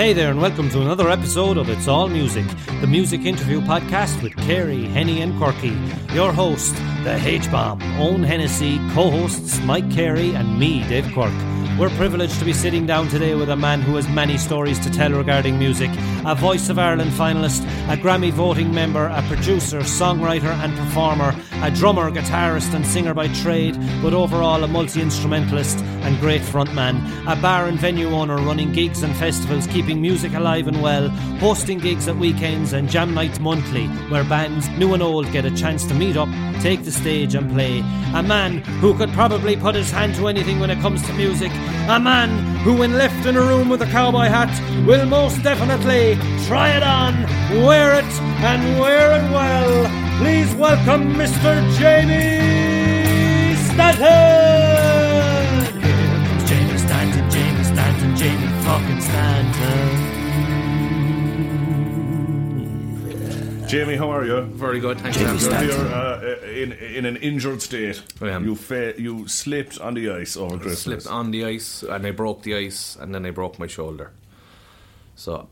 Hey there, and welcome to another episode of It's All Music, the music interview podcast with Carey, Henny, and Quirky. Your host, the H Bomb, Owen Hennessy, co hosts Mike Carey, and me, Dave Quirk. We're privileged to be sitting down today with a man who has many stories to tell regarding music, a Voice of Ireland finalist, a Grammy voting member, a producer, songwriter, and performer, a drummer, guitarist, and singer by trade, but overall a multi instrumentalist and great frontman, a bar and venue owner running gigs and festivals, keeping music alive and well, hosting gigs at weekends and jam nights monthly, where bands, new and old, get a chance to meet up, take the stage, and play. A man who could probably put his hand to anything when it comes to music. A man who, when left in a room with a cowboy hat, will most definitely try it on, wear it, and wear it well. Please welcome Mr. Jamie Stanton! Jamie, how are you? Very good, thanks. Jamie You're Stanton. here uh, in in an injured state. I am. You fa- you slipped on the ice over Christmas. Slipped on the ice and I broke the ice and then I broke my shoulder. So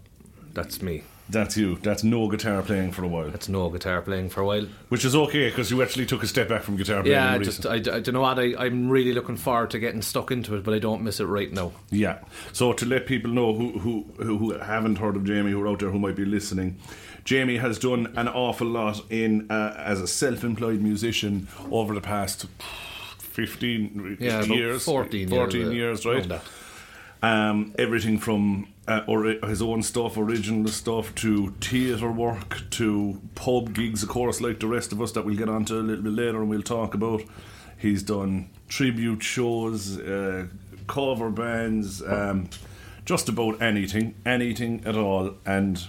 that's me. That's you. That's no guitar playing for a while, That's no guitar playing for a while. which is okay because you actually took a step back from guitar playing. Yeah, in just I, I don't know what I, I'm really looking forward to getting stuck into it, but I don't miss it right now. yeah. So to let people know who who who who haven't heard of Jamie, who are out there who might be listening. Jamie has done an awful lot in uh, as a self-employed musician over the past fifteen Yeah, about years, 14 years, fourteen uh, years, right? um, everything from uh, or his own stuff, original stuff, to theatre work, to pub gigs, of course, like the rest of us that we'll get onto a little bit later and we'll talk about. He's done tribute shows, uh, cover bands, um, just about anything, anything at all, and.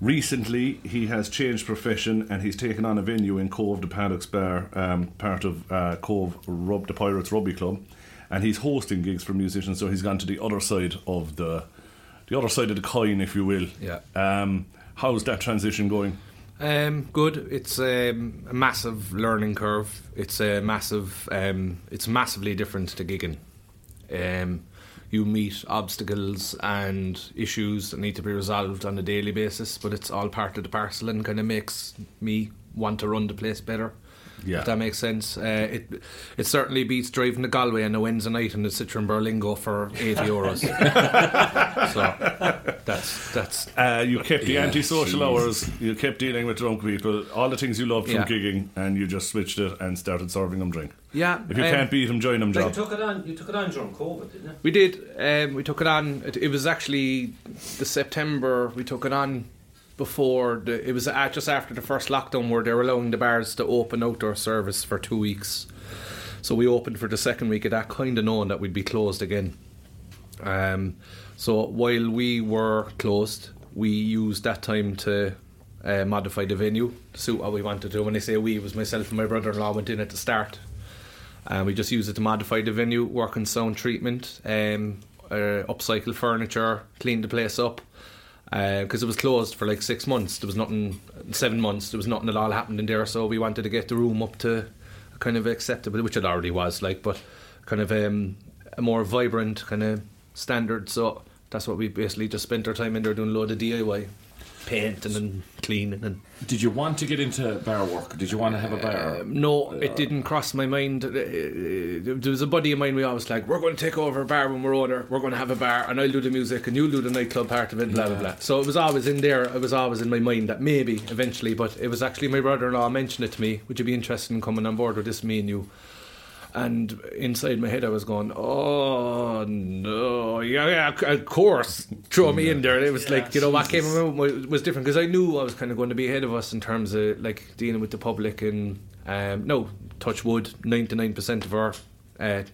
Recently, he has changed profession and he's taken on a venue in Cobh the Paddocks Bar, um, part of uh, Cobh Rub, the Pirates Rugby Club, and he's hosting gigs for musicians. So he's gone to the other side of the, the other side of the coin, if you will. Yeah. Um, how's that transition going? Um, good. It's um, a massive learning curve. It's a massive. Um, it's massively different to gigging. Um, you meet obstacles and issues that need to be resolved on a daily basis, but it's all part of the parcel and kind of makes me want to run the place better. Yeah. If that makes sense. Uh, it it certainly beats driving to Galway on a Wednesday night and the Citroen Berlingo for eighty euros. so that's that's Uh, you kept the Yeah, antisocial jeez. hours, you kept dealing with drunk people, all the things you loved from Yeah. gigging, and you just switched it and started serving them drink. yeah. If you um, can't beat them, join them, You took it on. You took it on during COVID, didn't you? We did. Um, we took it on. It, it was actually the September. We took it on before the. It was just after the first lockdown where they were allowing the bars to open outdoor service for two weeks. So we opened for the second week of that, kind of knowing that we'd be closed again. Um, so while we were closed, we used that time to uh, modify the venue to suit what we wanted to. When I say we, it was myself and my brother-in-law went in at the start. And we just used it to modify the venue, work on sound treatment, um, uh, upcycle furniture, clean the place up. Because it was closed for like six months. There was nothing, seven months, there was nothing at all happened in there. So we wanted to get the room up to kind of acceptable, which it already was, like, but kind of um, a more vibrant kind of standard. So that's what we basically just spent our time in there doing a load of DIY, painting and cleaning and Did you want to get into bar work? Did you want to have a bar? Um, no, it didn't cross my mind. Uh, uh, There was a buddy of mine. We always like, we're going to take over a bar when we're older. We're going to have a bar, and I'll do the music, and you'll do the nightclub part of it. Blah blah blah. So it was always in there. It was always in my mind that maybe eventually, but it was actually my brother-in-law mentioned it to me. Would you be interested in coming on board with this, me and you? And inside my head, I was going, "Oh no, yeah, yeah, of course, throw me in there." It was like, you know, what came around was- was different because I knew I was kind of going to be ahead of us in terms of like dealing with the public and um, no, touch wood, ninety nine percent of our uh,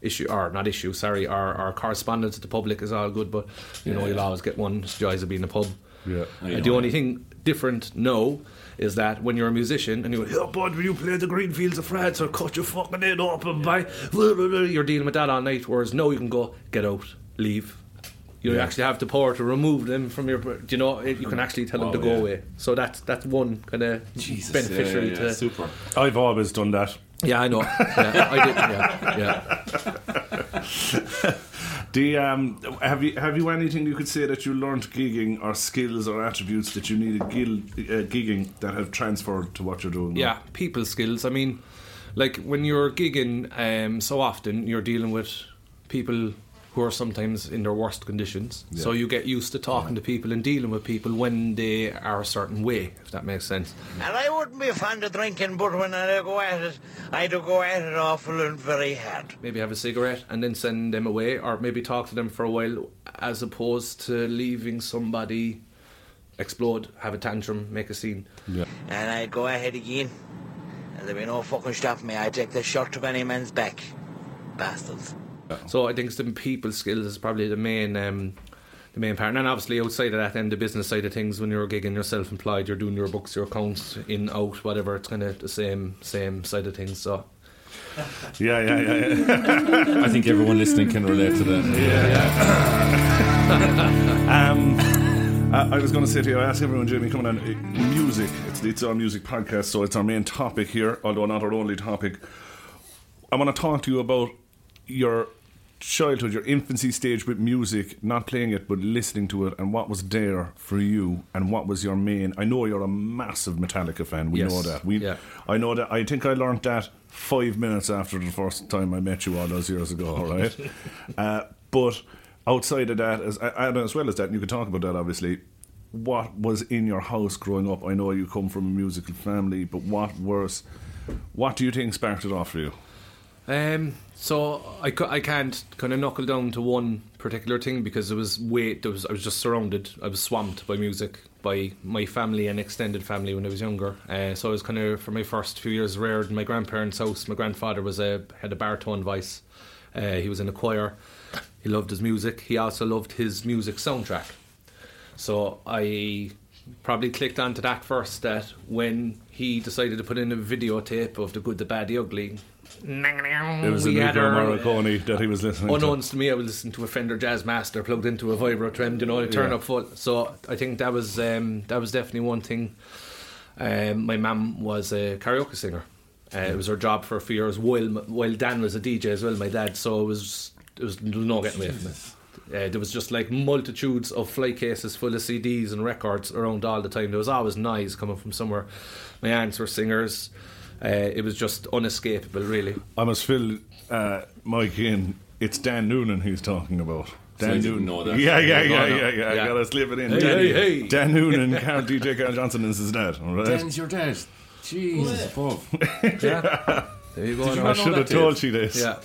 issue or not issue, sorry, our our correspondence with the public is all good, but you know, you'll always get one joys of being in a pub. Yeah. Oh, I And the only thing different no, is that when you're a musician and you go, oh, bud, will you play the green fields of France or cut your fucking head up and buy, you're dealing with that all night. Whereas now you can go, get out, leave. You Yeah. actually have the power to remove them from your. Do you know? You can actually tell them Wow, to go yeah. away. So that's that's one kind of Jesus, beneficiary yeah, yeah, to. super. I've always done that. Yeah, I know. Yeah, I did. Yeah, yeah. The um, have you have you anything you could say that you learned gigging or skills or attributes that you needed gil, uh, gigging that have transferred to what you're doing? now? Yeah, people skills. I mean, like when you're gigging, um, so often you're dealing with people who are sometimes in their worst conditions. So you get used to talking to people and dealing with people when they are a certain way, if that makes sense. And I wouldn't be fond of drinking, but when I go at it, I do go at it awful and very hard. Maybe have a cigarette and then send them away, or maybe talk to them for a while, as opposed to leaving somebody explode, have a tantrum, make a scene. Yeah. And I'd go ahead again. And there'd be no fucking stopping me. I'd take the shirt of any man's back. Bastards. So I think the people skills is probably the main um, the main part. And then obviously outside of that then the business side of things when you're gigging, you're self employed, you're doing your books, your accounts, in, out, whatever, it's kinda the same same side of things. So yeah, yeah, yeah. yeah. I think everyone listening can relate to that. Yeah. Um, I, I was going to say to you, I asked everyone, Jamie, coming on, uh, music. It's It's Our Music podcast, so it's our main topic here, although not our only topic. I want to talk to you about your childhood, your infancy stage with music, not playing it, but listening to it, and what was there for you, and what was your main. I know you're a massive Metallica fan. We Yes. know that. We, Yeah. I know that. I think I learned that five minutes after the first time I met you all those years ago. All right, uh, but outside of that, as and as well as that, and you could talk about that obviously. What was in your house growing up? I know you come from a musical family, but what was, what do you think sparked it off for you? Um, so I, I can't kind of knuckle down to one particular thing because it was way was I was just surrounded. I was swamped by music by my family and extended family when I was younger. Uh, so I was kind of for my first few years reared in my grandparents' house. My grandfather was a had a baritone voice. Uh, he was in a choir. He loved his music. He also loved his music soundtrack. So I probably clicked onto that first. That when he decided to put in a videotape of the good, the bad, the ugly. It was we had Enrico our- Morricone that he was listening Unknowns to me, I was listening to a Fender Jazz Master plugged into a vibro trem, you know, turn Yeah. up full. So I think that was um, that was definitely one thing. Um, my mum was a karaoke singer. Uh, it was her job for a few years. While while Dan was a DJ as well, my dad. So it was it was no getting away from it. Uh, there was just like multitudes of fly cases full of CDs and records around all the time. There was always noise coming from somewhere. My aunts were singers. Uh, it was just unescapable, really. I must fill uh, Mike in. It's Dan Noonan he's talking about. Dan I didn't Noonan. know that. Yeah, yeah, yeah, No, no. yeah, yeah. Yeah. I gotta slip it in. Hey, Dan, hey, hey. Dan Noonan, Carl, DJ Carl Johnson is his dad. All right. Dan's your dad. Jesus above. There you go. Did you now. I should have told you this. Yeah.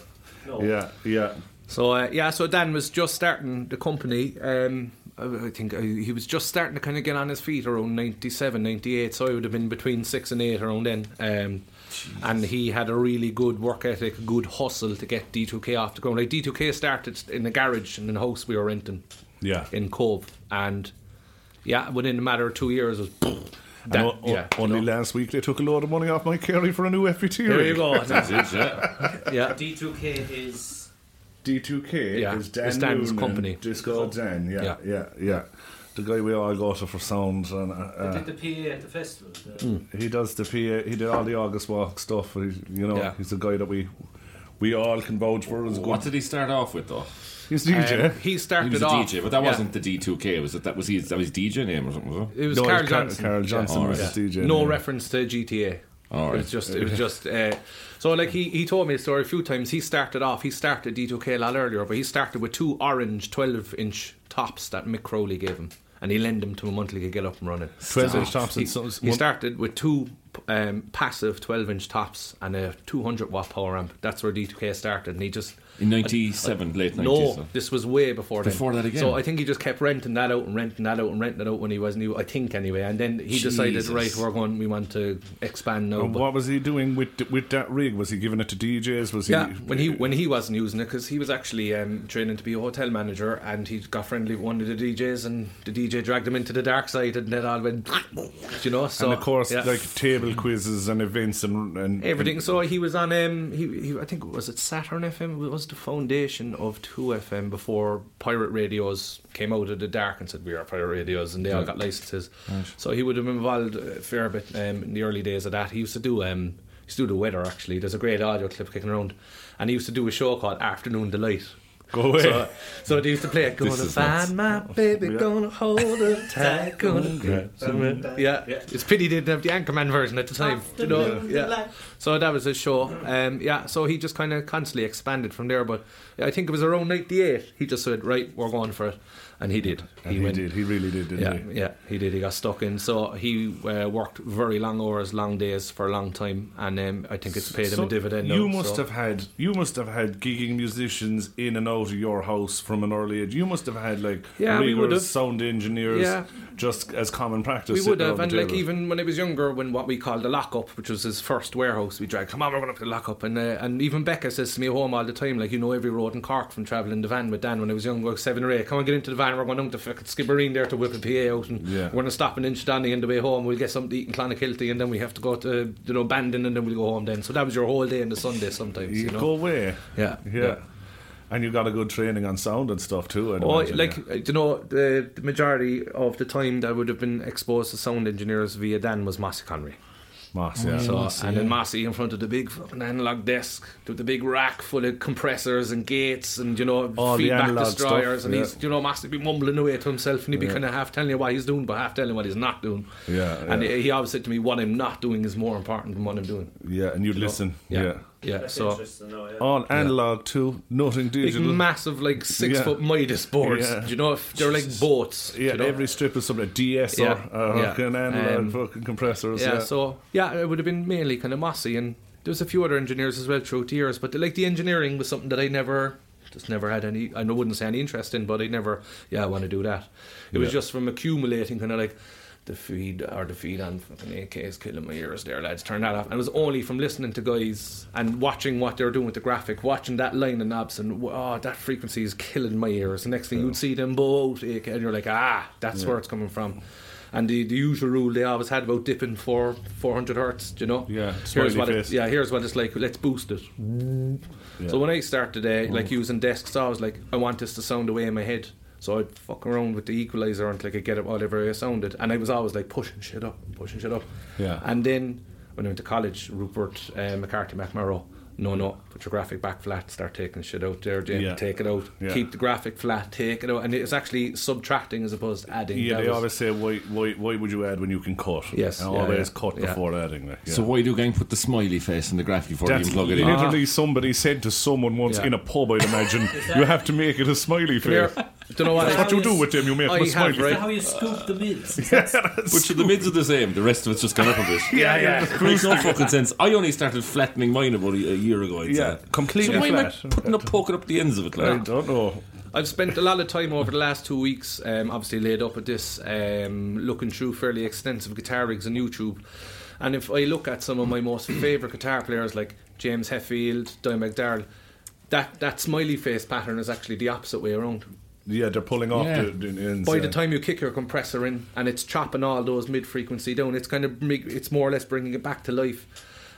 yeah, yeah. So uh, yeah, so Dan was just starting the company. Um, I I think uh, he was just starting to kind of get on his feet around 97, 98. So I would have been between six and eight around then. Um, and he had a really good work ethic, good hustle to get D2K off the ground. Like D2K started in the garage in the house we were renting Yeah. in Cobh, and yeah, within a matter of two years, it was. And o- o- yeah, you only know. last week they took a load of money off my Carey for a new FPT There rig. you go. That's it, yeah. yeah. D2K is D2K Yeah, is Dan it's Dan's Noonan, company. Disco Dan, yeah, yeah, Yeah. yeah, The guy we all go to for sounds, and uh, they uh, did the PA at the festival. the- Hmm. he does the PA. He did all the August Walk stuff. He, you know, Yeah. he's the guy that we we all can vouch for as What good. did he start off with though? He's DJ. Um, he started He was a off. DJ, but that yeah. wasn't the D2K. Was it? That was his. That was his DJ name or something. Was it? It was no, Carl it's Car- Johnson. Carl Johnson Yeah. was his DJ. no name. reference to GTA. All It was just, it was just. Uh, so like he, he told me a story a few times. He started off. He started D2K a lot earlier, but he started with two orange 12 inch tops that Mick Crowley gave him, and he lent them to him until he could get up and running. 12 inch tops He, and so, he started with two um, passive 12 inch tops and a 200 watt power amp. That's where D2K started, and he just In '97, late no, '90s. so. this was way before then. Before that again? So I think he just kept renting that out and renting that out and renting it out when he was new. I think anyway, and then he decided, right, we're going. We want to expand now. And but- what was he doing with with that rig? Was he giving it to DJs? Was yeah, he? when he when he wasn't using it because he was actually um, training to be a hotel manager and he got friendly with one of the DJs and the DJ dragged him into the dark side and then all went, you know. So and of course, yeah. like quizzes and events and, and everything. So he was on um he, he I think was it Saturn FM it was the foundation of Two FM before pirate radios came out of the dark and said we are pirate radios and they all got licenses. So he would have been involved a fair bit um, in the early days of that. He used to do um he used to do the weather actually. There's a great audio clip kicking around, and he used to do a show called Afternoon Delight. Go away. So, so they used to play it. Gonna This is find my baby, gonna hold her tight, gonna grab some. Yeah. it's pity they didn't have the Anchorman version at the time. You know, yeah. So that was his show. Um, yeah, so he just kind of constantly expanded from there. But I think it was around '98. He just said, "Right, we're going for it," and he did. And he, went- did. He really did, didn't yeah, he? yeah, he did. He got stuck in. So he uh, worked very long hours, long days for a long time, and um, I think it's paid him a dividend. You now, must so. have had you must have had gigging musicians in and out of your house from an early age. You must have had like Yeah, we would riggers, sound engineers, Yeah. just as common practice. We would have, and like even when I was younger, when what we called the lockup, which was his first warehouse, we dragged. Come on, we're going up to the lockup, and uh, and even Becca says to me at home all the time, like you know every road in Cork from travelling the van with Dan when I was young, like seven or eight. Come on, get into the van. We're going down to fucking Skibbereen there to whip a PA out, and Yeah. we're going to stop in Inchydoney on the way home. We'll get something to eat in Clonakilty, and then we have to go to you know Bandon, and then we'll go home. Then so that was your whole day and the Sunday sometimes. you You know? go away. Yeah, yeah. yeah. And you got a good training on sound and stuff too. I'd Oh, imagine, like yeah. uh, you know, the, the majority of the time that I would have been exposed to sound engineers via Dan was Mossy Connery. Moss, oh, yeah. So, and then Mossy in front of the big fucking analog desk with the big rack full of compressors and gates and you know All feedback destroyers stuff, and yeah. he's you know Mossy be mumbling away to himself and he'd be Yeah. kind of half telling you what he's doing but half telling you what he's not doing. Yeah, and he, he always said to me, "What I'm not doing is more important than what I'm doing." yeah, and you'd You know? listen. Yeah, Yeah. yeah. so All analog too, nothing big digital. massive like six Yeah. foot Midas boards. Yeah. Do you know if they're like boats? yeah, do you know? every strip is something like DS Yeah, or uh, yeah. fucking analog Um, fucking compressors. Yeah, Yeah, so yeah, it would have been mainly kind of mossy, and there was a few other engineers as well throughout the years. But the, like the engineering was something that I never, just never had any. I wouldn't say any interest in, but I never, yeah, I want to do that. It was Yeah. just from accumulating kind of like the feed or the feed on fucking AK is killing my ears there, lads. Turn that off. And it was only from listening to guys and watching what they were doing with the graphic, watching that line of knobs, and oh, that frequency is killing my ears. The next thing you'd see them both AK, and you're like, ah, that's where it's coming from. And the, the usual rule they always had about dipping for 400 hertz, do you know? Yeah, Here's what it, yeah, here's what it's like. Let's boost it. So when I started, uh, like using desks, I was like, I want this to sound away in my head. So I'd fuck around with the equalizer until I could get it whatever I sounded, and I was always like pushing shit up, pushing shit up. Yeah. And then when I went to college, Rupert uh, McCarthy McMurrow, no, no, put your graphic back flat, start taking shit out there, Jim. Yeah. Take it out. Yeah. Keep the graphic flat, take it out, and it's actually subtracting as opposed to adding. Yeah, That they was- always say, why, why, why would you add when you can cut? Yes, And yeah, always yeah, cut yeah. before adding. Like, yeah. So why do gang put the smiley face in the graphic before you That's even plug it in? literally somebody said to someone once Yeah. in a pub, I'd imagine, you have to make it a smiley face. Don't know what. That's what you do with them, you make I them a have, smiley right? face. How you scoop the mids? But the mids are the same. The rest of it's just gone up a bit. Yeah, yeah. It makes no fucking sense. I only started flattening mine about a, a year ago. I'd Yeah, say. completely So why am I flat. putting up, poking up the ends of it? I Like? don't know. I've spent a lot of time over the last two weeks, um, obviously laid up at this, um, looking through fairly extensive guitar rigs on YouTube. And if I look at some of my most favourite guitar players like James Hetfield, Dimebag Darrell, that, that smiley face pattern is actually the opposite way around. Yeah, they're pulling off Yeah. the, the. By the time you kick your compressor in and it's chopping all those mid frequency down, it's kind of it's more or less bringing it back to life.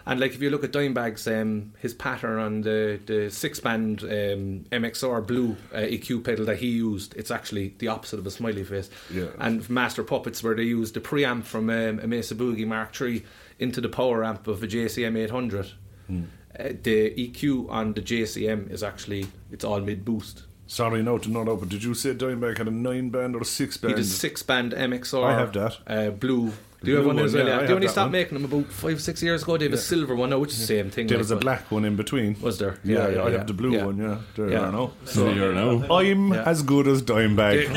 And like if you look at Dimebag's um, his pattern on the the six band um, MXR blue uh, EQ pedal that he used, it's actually the opposite of a smiley face. Yeah. And Master Puppets, where they used the preamp from um, a Mesa Boogie Mark III into the power amp of a JCM 800. Hmm. Uh, the EQ on the JCM is actually it's all mid boost. Sorry, no to not open. Did you say Dimebag had a nine band or a six band? He did six band MXR. I have that. Uh, blue. Do you have one as one, well? yeah, I have They only stopped one. making them about five, six years ago. They have a silver one now, which is the same thing. There like, was a black one in between. Was there? Yeah, Yeah, yeah, yeah, I have the blue Yeah. one. Yeah, there Yeah. you are now. So you know. I'm Yeah. as good as Dimebag.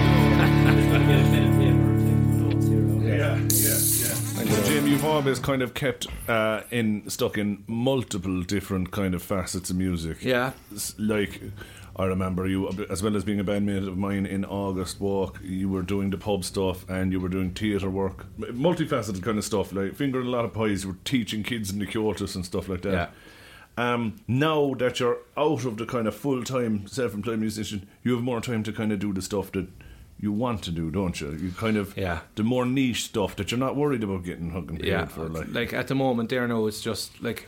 Jim, you've kind of kept uh, in stuck in multiple different kind of facets of music. Yeah. Like I remember you, as well as being a bandmate of mine in August Walk, you were doing the pub stuff and you were doing theatre work, multifaceted kind of stuff. Like fingering a lot of pies, you were teaching kids in the Kyotos and stuff like that. Yeah. Um, now that you're out of the kind of full time self employed musician, you have more time to kind of do the stuff that you want to do, don't you? You kind of Yeah. the more niche stuff that you're not worried about getting paid Yeah. for. Like, Like at the moment, there now it's just like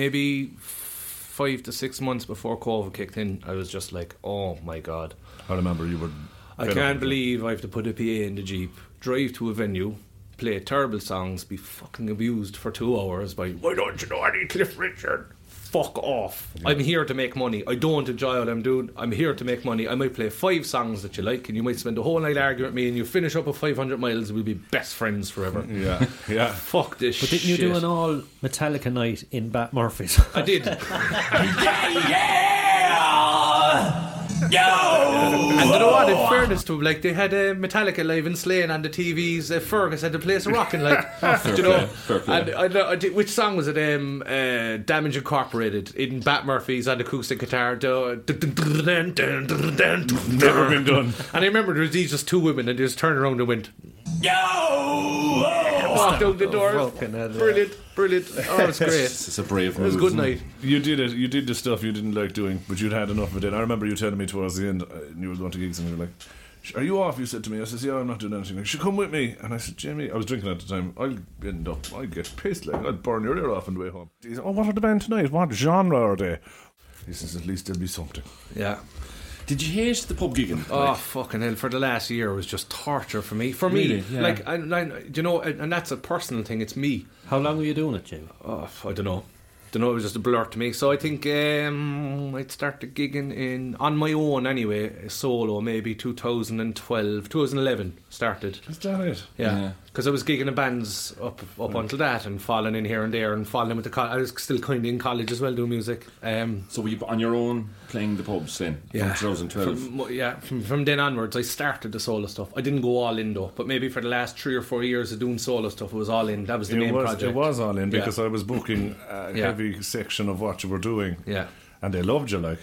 maybe five to six months before COVID kicked in. I was just like, oh my god. I remember you were. I can't with it. believe I have to put a PA in the Jeep, drive to a venue, play terrible songs, be fucking abused for two hours by, why don't you know any Cliff Richard? Fuck off. I'm here to make money. I don't enjoy what I'm doing. I'm here to make money. I might play five songs that you like, and you might spend the whole night arguing with me, and you finish up with 500 miles, and we'll be best friends forever. Yeah, yeah. Fuck this But didn't you shit. do an all Metallica night in Bat Murphy's? I did. And you know what? In fairness to them, like they had uh, Metallica live in Slane on the TVs. Uh, Fergus had the place rocking, like you know. fair play. And I, know- I did, which song was it? Um, uh, Damage Incorporated in Bat Murphy's on acoustic guitar. Never Never been done. And I remember there was these just two women, and they just turned around and went. Walked out the door. Fucking hell, yeah. Brilliant, brilliant. Oh, it was great. It's, it's a brave It was a move. good night. You did it. You did the stuff you didn't like doing, but you'd had enough of it. And I remember you telling me towards the end, uh, you were going to gigs, and you were like, "Sh- "Are you off?" You said to me. I said, "Yeah, I'm not doing anything." Like, "Should come with me." And I said, "Jamie, I was drinking at the time. I'll end up. I'll get pissed. Like, I'll burn your ear off on the way home." He said, "Oh, what are the band tonight? What genre are they?" He says, "At least there'll be something." Yeah. Did you hate the pub gigging? Oh Like, fucking hell! For the last year, it was just torture for me. For me, Really? Yeah. like, and, and, you know, and, and that's a personal thing. It's me. How long were you doing it, Jim? Oh, I don't know. Don't know. It was just a blur to me. So I think um, I'd started gigging in on my own anyway, solo maybe 2012, 2011 started. Is that it? Yeah, Yeah. Because I was gigging in bands up up until that, and falling in here and there, and falling with the. Co- I was still kind of in college as well, doing music. Um, so were you on your own playing the pubs then? Yeah. From 2012? From, yeah, from, from then onwards, I started the solo stuff. I didn't go all in though, but maybe for the last three or four years of doing solo stuff, it was all in. That was the It main was, project. it was all in Yeah. because I was booking a Yeah. heavy section of what you were doing. Yeah. And they loved you, like.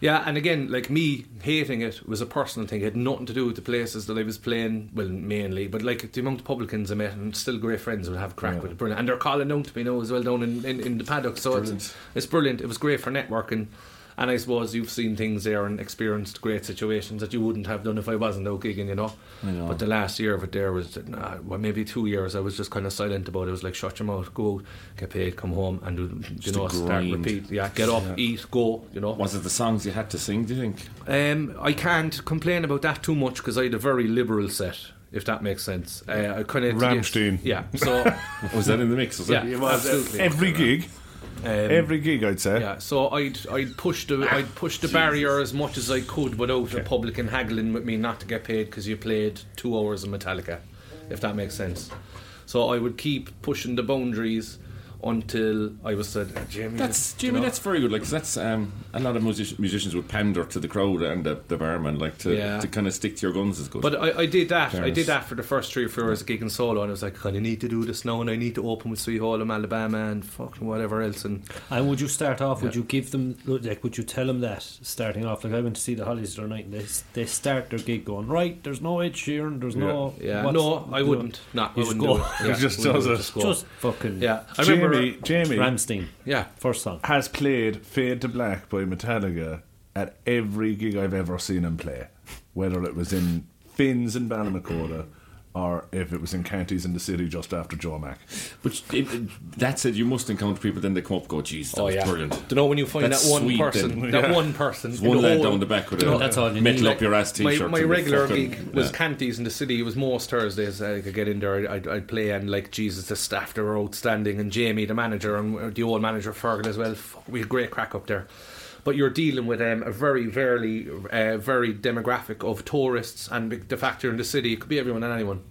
Yeah, and again, like me hating it was a personal thing. It had nothing to do with the places that I was playing, well, mainly, but like the amount of publicans I met and still great friends would have crack with it. Brilliant. And they're calling out to me now as well down in, in, in the paddock. So it's, it's brilliant. It was great for networking. And I suppose you've seen things there and experienced great situations that you wouldn't have done if I wasn't out gigging, you know. know. But the last year of it there was, nah, well, maybe two years, I was just kind of silent about it. It was like, shut your mouth, go out, get paid, come home, and do, you Just know, start, repeat. Yeah, get up, eat, go, you know. Was it the songs you had to sing, do you think? Um, I can't complain about that too much because I had a very liberal set, if that makes sense. Uh, I kind of Rammstein. Yeah, so Was that in the mix? Was yeah, it? absolutely. Every gig. Um, Every gig, I'd say. yeah, so I'd I'd push the I'd push the barrier as much as I could without a publican haggling with me not to get paid because you played two hours of Metallica, if that makes sense. So I would keep pushing the boundaries until I was said, Jamie. That's you Jimmy. know." That's very good. Like 'cause that's um, a lot of music- musicians would pander to the crowd and the, the barman, like to, Yeah. to kind of stick to your guns is good. But I, I did that. I did that for the first three or four years of gigging solo, and I was like, I need to do this now, and I need to open with Sweet Home Alabama and fucking whatever else. And And would you start off? Would you give them like? Would you tell them that starting off? Like I went to see the Hollies the other night, and they they start their gig going right. There's no Ed Sheeran. There's no. yeah, no, I wouldn't. No, I wouldn't go. do it. He Yeah, just wouldn't does it. Just. Just fucking yeah, I remember. Jamie, Jamie Rammstein. Yeah, First song. has played Fade to Black by Metallica at every gig I've ever seen him play, whether it was in Finn's in Ballinacota or if it was in Canties in the city just after Joe Mac. But it, it- that said, you must encounter people. Then they come up, and go, "Jesus, that oh was yeah. brilliant." Do you know when you find That's that one sweet person, then. that Yeah. one person, There's one the lad whole- down the back with you a know, That's all you metal need. up your ass my, t-shirt. my and the regular fucking- gig was yeah. Canties in the city. It was most Thursdays. I could get in there. I'd, I'd play and like Jesus, the staff they were outstanding, and Jamie, the manager, and the old manager Fergal as well. Fuck, we had great crack up there. But you're dealing with um, a very, very, uh, very demographic of tourists, and the fact you're in the city, it could be everyone and anyone.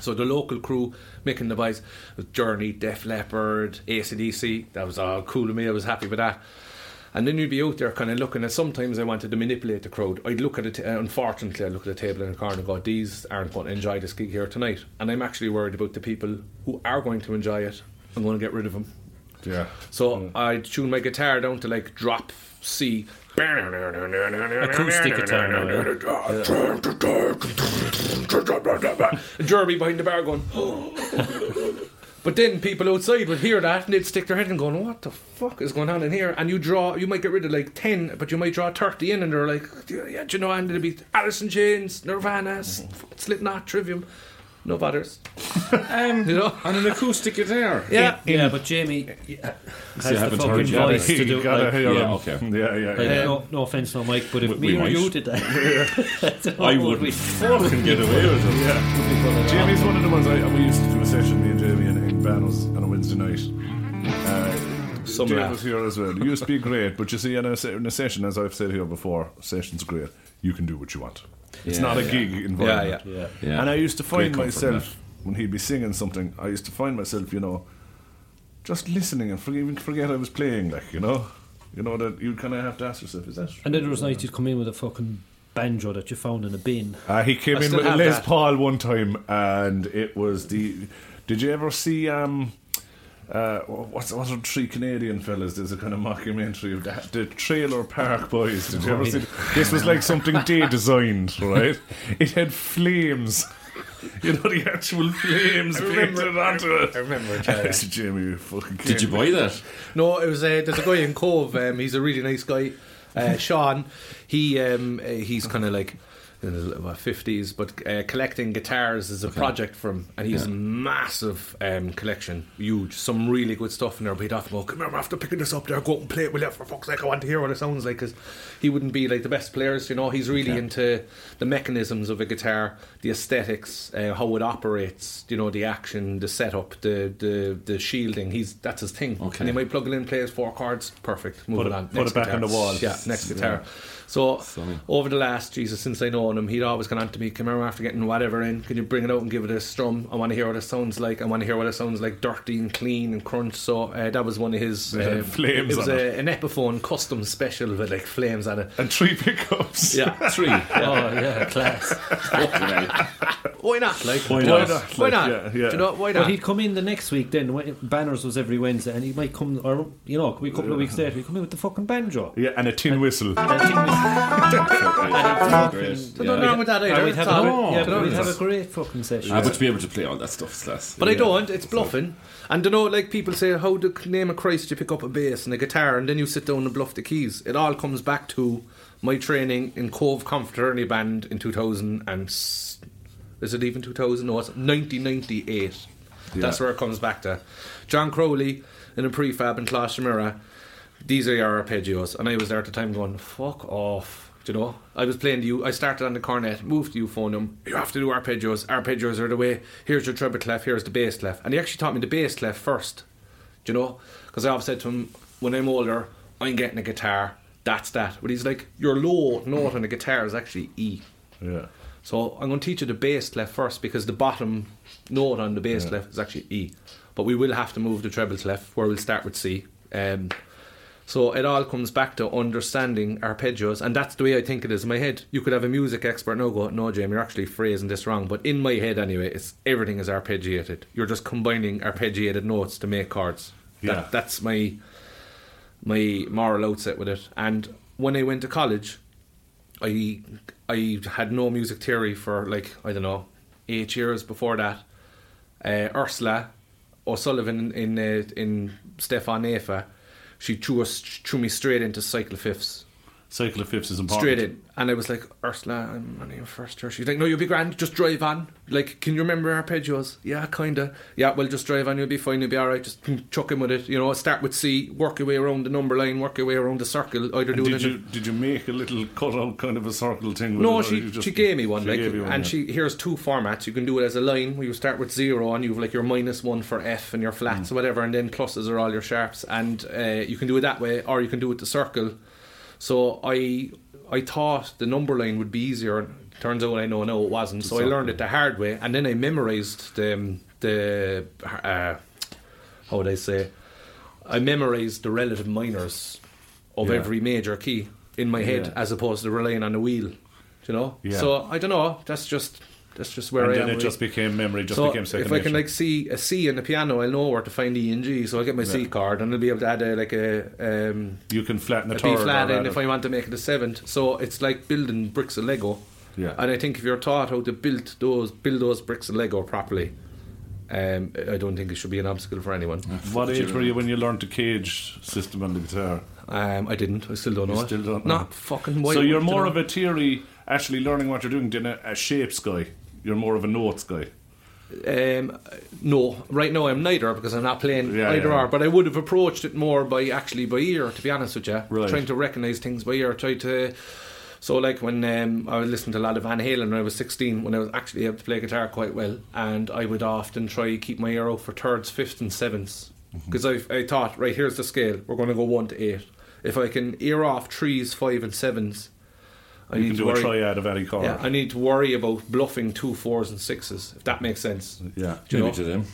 So the local crew making the with Journey, Def Leppard, ACDC. That was all cool to me. I was happy with that. And then you'd be out there kind of looking at. Sometimes I wanted to manipulate the crowd. I'd look at it. Uh, unfortunately, I look at the table in the corner and go, "These aren't going to enjoy this gig here tonight." And I'm actually worried about the people who are going to enjoy it. I'm going to get rid of them. Yeah. So I'd tune my guitar down to like drop C. Acoustic guitar now, And Jeremy behind the bar going. But then people outside would hear that and they'd stick their head and going, "What the fuck is going on in here?" And you draw, you might get rid of like ten, but you might draw thirty in, and they're like, "Yeah, do you know?" And it'd be Alice in Chains, Nirvana, fucking Slipknot, Trivium, no bothers. Um, You know? on an acoustic guitar. Yeah, Yeah, but Jamie yeah, has I the haven't fucking heard you. voice to do it. gotta Like, hear Yeah, him. okay. Yeah, yeah, like, yeah. no, no offense, no, Mike, but if We- me we or you might. did that, I wouldn't fucking get away with it. Yeah. Jamie's one of the ones I we used to do a session, me and Jamie in, in Banos on a Wednesday night. Uh, Some Dave laugh. was here as well. You used to be great, but you see, in a, in a session, as I've said here before, session's great. You can do what you want. It's Yeah, not a yeah. gig environment. Yeah, Yeah. Yeah. And I used to find Great myself when he'd be singing something. I used to find myself, you know, just listening and forget, even forget I was playing. Like you know, you know that you kind of have to ask yourself, is that? And then there was nights you'd come in with a fucking banjo that you found in a bin. Uh, he came I in with a have Les that. Paul one time, and it was the. Did you ever see? um uh, what's what's the three Canadian fellas? There's a kind of mockumentary of that. The Trailer Park Boys. Did you ever see? This was like something they designed, right? It had flames. You know the actual flames painted onto it. I remember it, yeah, yeah. said, Jamie, you fucking Did you buy that? No, it was uh, there's a guy in Cobh. Um, he's a really nice guy, uh, Sean. He um, uh, he's kind of like in his fifties, but uh, collecting guitars is a project for him, and he's Yeah. a massive um, collection, huge, some really good stuff in there. But he'd often go, "Come here, after picking this up there, go and play it with you for fuck's sake. I want to hear what it sounds like." Because he wouldn't be like the best players, you know. He's really into the mechanisms of a guitar, the aesthetics, uh, how it operates, you know, the action, the setup, the the the shielding. He's that's his thing. Okay. And he might plug it in, play his four chords, perfect. Move Put it it- on. put Next it back guitar. on the wall. Yeah, next guitar. So Sunny. over the last Jesus, since I known him, he'd always gone on to me, come here after getting whatever in, can you bring it out and give it a strum? I want to hear what it sounds like. I want to hear what it sounds like, dirty and clean and crunch. So uh, that was one of his. Uh, flames it was on a, it. an Epiphone custom special with like flames on it. and three pickups. Yeah, Three. Oh yeah, class. why not? Like Why why not? not? Why Like, not? yeah, yeah. Do you know why But not? he'd come in the next week then. when Banners was every Wednesday, and he might come, or you know, a couple of weeks later, he'd come in with the fucking banjo. Yeah, and a tin whistle. And thing was- Great. There's nothing wrong with that either. Or we'd have, a, No. yeah, but we'd have a great fucking session. But to be able to play all that stuff is class. But I don't. It's bluffing. And you know, like people say, how the name of Christ you pick up a bass and a guitar and then you sit down and bluff the keys. It all comes back to my training in Cobh Confraternity Band in 2000 and s- is it even 2000? No, it's 1998. That's where it comes back to. John Crowley in a prefab in Closhimira. These are your arpeggios, and I was there at the time going, "Fuck off." Do you know? I was playing the U. I started on the cornet, moved to euphonium. You have to do arpeggios. Arpeggios are the way. Here's your treble clef. Here's the bass clef. And he actually taught me the bass clef first. Do you know? Because I always said to him, when I'm older, I'm getting a guitar. That's that. But he's like, your low note on the guitar is actually E. Yeah. So I'm going to teach you the bass clef first because the bottom note on the bass clef is actually E. But we will have to move the treble clef where we'll start with C. Um, so it all comes back to understanding arpeggios, and that's the way I think it is in my head. You could have a music expert now go, "No, Jamie, you're actually phrasing this wrong." But in my head, anyway, it's everything is arpeggiated. You're just combining arpeggiated notes to make chords. That, Yeah. that's my my moral outset with it. And when I went to college, I I had no music theory for like I don't know eight years before that. Uh, Ursula O'Sullivan in uh, in Stiofáin Naofa, she threw us threw me straight into cycle fifths. Cycle of fifths is important. Straight in. And I was like, Ursula, I'm only in first year. She's like, No, you'll be grand, just drive on. Like, can you remember arpeggios? Yeah, kinda. Yeah, well just drive on, you'll be fine, you'll be alright, just chuck in with it. You know, start with C, work your way around the number line, work your way around the circle, either And do it did in you did you make a little cutout kind of a circle thing? With no, it, she just- she gave me one, like, gave one, and yeah. she here's two formats. You can do it as a line where you start with zero and you've like your minus one for F and your Mm. flats or whatever, and then pluses are all your sharps, and uh, you can do it that way, or you can do it the circle. So I I thought the number line would be easier. Turns out I know now it wasn't. So I learned it the hard way, and then I memorized the um, the uh, how would I say? I memorized the relative minors of Yeah. every major key in my head, Yeah. as opposed to relying on the wheel. You know. Yeah. So I don't know. That's just that's just where and I then am. it with just became memory, just so became second if I can like see a C in the piano, I'll know where to find E and G. So I'll get my C Yeah. card and I'll be able to add a, like a um, you can flatten a, a third B flat in if I want to make it a seventh. So it's like building bricks of Lego. Yeah. And I think if you're taught how to build those build those bricks of Lego properly, um, I don't think it should be an obstacle for anyone. What age were you when you learned the CAGED system on the guitar? Um, I didn't. I still don't know. You it. still don't know. Not fucking. Why so you're more of a theory, actually learning what you're doing, than a, a shapes guy. You're more of a notes guy. Um, no, right now I'm neither because I'm not playing Yeah, either yeah. or. But I would have approached it more by actually by ear, to be honest with you. Right. Trying to recognise things by ear. Try to. So like when um, I was listening to a lot of Van Halen when I was 16, when I was actually able to play guitar quite well, and I would often try to keep my ear out for thirds, fifths, and sevenths. because I I thought right here's the scale. We're going to go one to eight. If I can ear off threes, five, and sevens, I You need can to do a worry. triad of any chord. yeah, I need to worry about bluffing two fours and sixes. If that makes sense. yeah. Do you Maybe know? to them.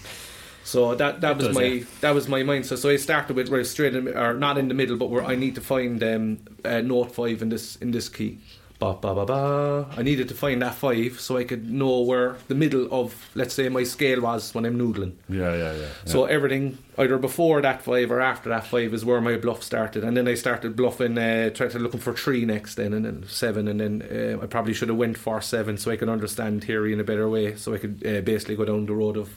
So that that was does, my yeah. that was my mindset. So I started with right straight in, or not in the middle, but where I need to find um, uh, note five in this in this key. Ba ba ba ba. I needed to find that five so I could know where the middle of let's say my scale was when I'm noodling. Yeah, yeah, yeah. So everything either before that five or after that five is where my bluff started, and then I started bluffing, uh, tried to looking for three next, then and then seven, and then uh, I probably should have went for seven so I could understand theory in a better way, so I could uh, basically go down the road of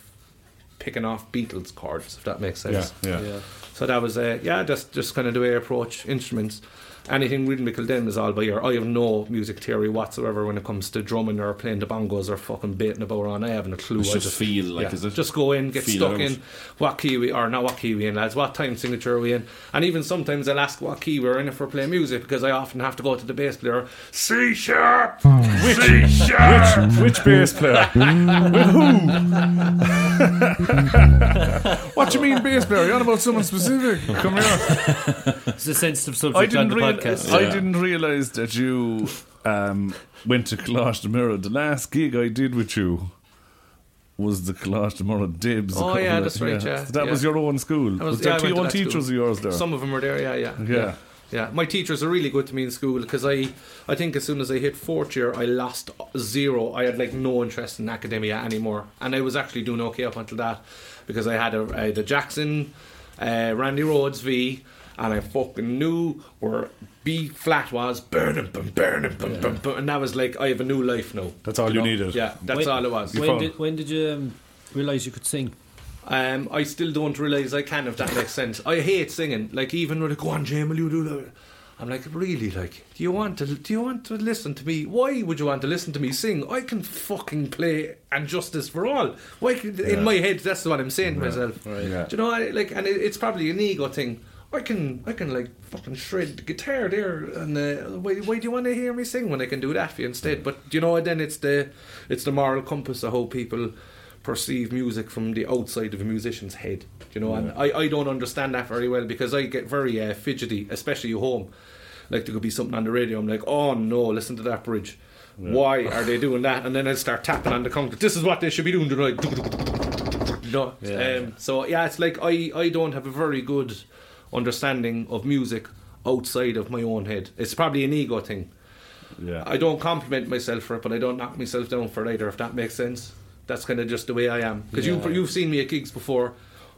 picking off Beatles chords, if that makes yeah, sense. yeah. Yeah. So that was uh, yeah, just just kind of the way I approach instruments. Anything rhythmical then is all by ear. I have no music theory whatsoever when it comes to drumming or playing the bongos or fucking baiting about on. I haven't a clue. It's I just feel, like, yeah, is it? Just go in, get stuck out. in. What key we are not what key we in, lads? What time signature are we in? And even sometimes I'll ask what key we're in if we're playing music because I often have to go to the bass player. C sharp, hmm. C sharp. Which, which bass player? With who? what do you mean bass player? You're on about someone specific. Come here. It's a sensitive I subject on didn't, the real- podcast. I Yeah. didn't realise that you um, went to Collage de Mirror. The last gig I did with you was the Collage de Mirror Dibs. Oh, yeah, that's right, yeah, That was your own school. That was- was yeah, there own that school. teachers of yours there? Some of them were there, yeah, yeah, Yeah. Yeah, my teachers are really good to me in school because I, I think as soon as I hit fourth year, I lost zero. I had like no interest in academia anymore, and I was actually doing okay up until that because I had a, I had a Jackson, uh, Randy Rhoads V, and I fucking knew where B flat was burning, bum, burning, bum, bum, bum, and that was like I have a new life now. That's all you know? needed. Yeah, that's When- all it was. When did, when did you um, realise you could sing? Um, I still don't realise I can, if that makes sense. I hate singing. Like even when they go on, Jane, will you do that? I'm like, really? Like, do you want to? Do you want to listen to me? Why would you want to listen to me sing? I can fucking play and justice for all. Why? Could, Yeah. In my head, that's what I'm saying to myself. Yeah. Do you know? I, like, and it, it's probably an ego thing. I can, I can like fucking shred the guitar there, and uh, why, why do you want to hear me sing when I can do that for you instead? But you know, then it's the, it's the moral compass of how people perceive music from the outside of a musician's head. You know, and I, I don't understand that very well because I get very uh, fidgety, especially at home. Like there could be something on the radio, I'm like, oh no, listen to that bridge. Why are they doing that? And then I start tapping on the concrete. This is what they should be doing tonight. You know? um, so yeah, it's like I, I don't have a very good understanding of music outside of my own head. It's probably an ego thing. Yeah. I don't compliment myself for it, but I don't knock myself down for it either. If that makes sense, that's kind of just the way I am. Because Yeah. you've you've seen me at gigs before.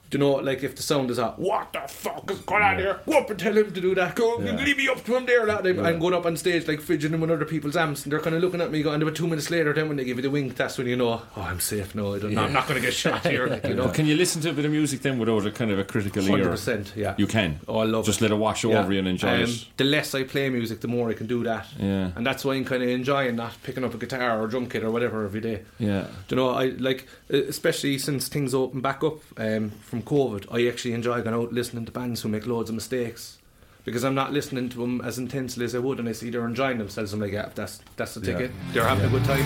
Do you know, like if the sound is out, what the fuck is going on here? Go up and tell him to do that. Go, Yeah. leave me up to him there. That I'm going up on stage like fidgeting with other people's amps, and they're kind of looking at me. Going, and about two minutes later, then when they give you the wink, that's when you know, oh, I'm safe. No, I don't. I'm not going to get shot here. Like you know, But can you listen to a bit of music then without a kind of a critical ear? hundred percent. Yeah, You can. Oh, I love Just it. let it wash Yeah. over you and enjoy Um, it. The less I play music, the more I can do that. Yeah. And that's why I'm kind of enjoying that, picking up a guitar or drum kit or whatever every day. Yeah. Do you know, I like, especially since things open back up um, from COVID, I actually enjoy going out listening to bands who make loads of mistakes. Because I'm not listening to them as intensely as I would, and I see they're enjoying themselves. I'm like, yeah, that's that's the Yeah. ticket. They're having a good time.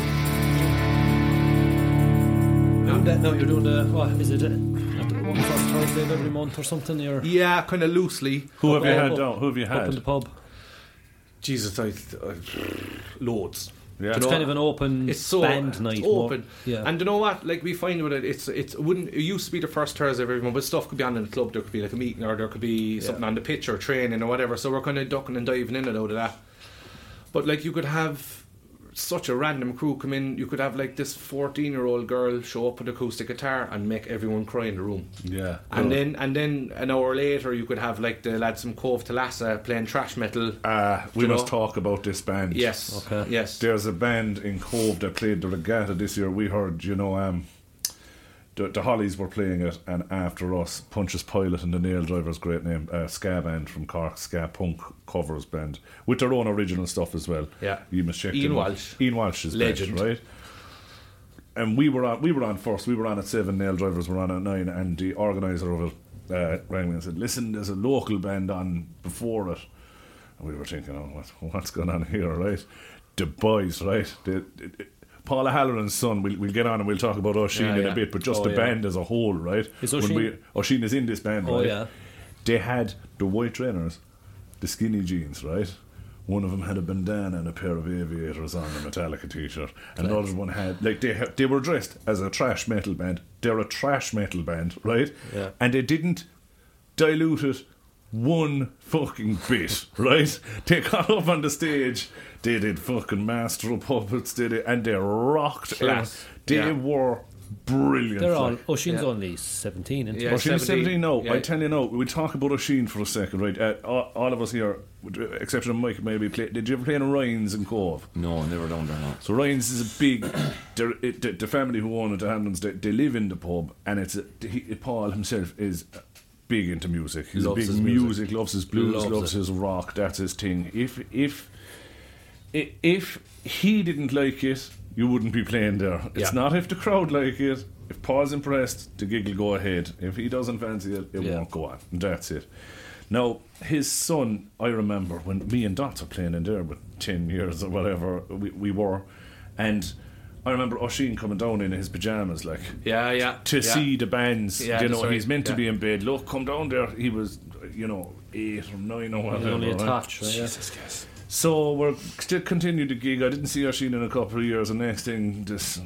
You're doing that, no, you're doing the, what is it? uh, One first Thursday of every month or something? You're Yeah, kind of loosely. Who have you Up- had up- Who have you had? up in the pub. Jesus, I, I loads. Yeah. It's you know, kind of an open it's so band night. more- open. yeah. And you know what? Like we find with it, it's it's it wouldn't it used to be the first Thursday of every month, but stuff could be on in the club. There could be like a meeting, or there could be something on the pitch or training or whatever. So we're kind of ducking and diving in and out of that. But like you could have such a random crew come in. You could have like this fourteen-year-old girl show up with acoustic guitar and make everyone cry in the room. Yeah. And then and then an hour later, you could have like the lads from Cobh to Lassa playing thrash metal. Uh, we must know? talk about this band. Yes. Okay. Yes. There's a band in Cobh that played the regatta this year. We heard, you know, um, the, the Hollies were playing it, and after us, Pontius Pilate and the Nail Drivers, great name, uh, ska band from Cork, ska punk covers band with their own original stuff as well. Yeah. you must check Ian. Walsh. Ian Walsh is Legend. best, right? And we were on, we were on first. We were on at seven. Nail Drivers were on at nine, and the organizer of it uh, rang me and said, "Listen, there's a local band on before it." And we were thinking, oh, what, what's going on here, right? The boys, right? The, the- Paula Halloran's son. We'll, we'll get on and we'll talk about Oisin Yeah, in yeah. a bit, but just Oh, the yeah. band as a whole, right? Is When we- Oisin is in this band, Oh, right? yeah. They had the white trainers, the skinny jeans, right? One of them had a bandana and a pair of aviators on, a Metallica t-shirt. And the other one had, like, they ha- they were dressed as a thrash metal band. They're a thrash metal band, right? Yeah. And they didn't dilute it one fucking bit, right? They got up on the stage, they did fucking master of puppets, did it, and they rocked. Class. it. They Yeah. were brilliant. They're all. like. Oisin's Yeah. only 17, isn't he? Yeah. Oisin's 17, 17 now. yeah. I tell you now, we talk about Oisin for a second, right? Uh, all, all of us here, with the exception of Mike, maybe play. Did you ever play in Ryan's in Cobh? No, never down there. No. So Ryan's is a big. it, the, the family who own it, the Hamlins, they, they live in the pub, and it's a, he, Paul himself is big into music. He's Loves a big his music, music. loves his blues, Loves loves, his rock. That's his thing. If if if he didn't like it, you wouldn't be playing there. It's Yeah. not if the crowd like it. If Paul's impressed, the gig will go ahead. If he doesn't fancy it, it Yeah. won't go on. And that's it. Now, his son, I remember when me and Dots were playing in there with 10 years or whatever we, we were, and I remember Oisin coming down in his pyjamas, like, Yeah, yeah. to yeah. see the bands. Yeah, you know, he's meant to be in bed. Look, come down there. He was, you know, eight or nine or whatever. only a touch, right? Yeah. So we're still continued the gig. I didn't see Oisin in a couple of years. And next thing, this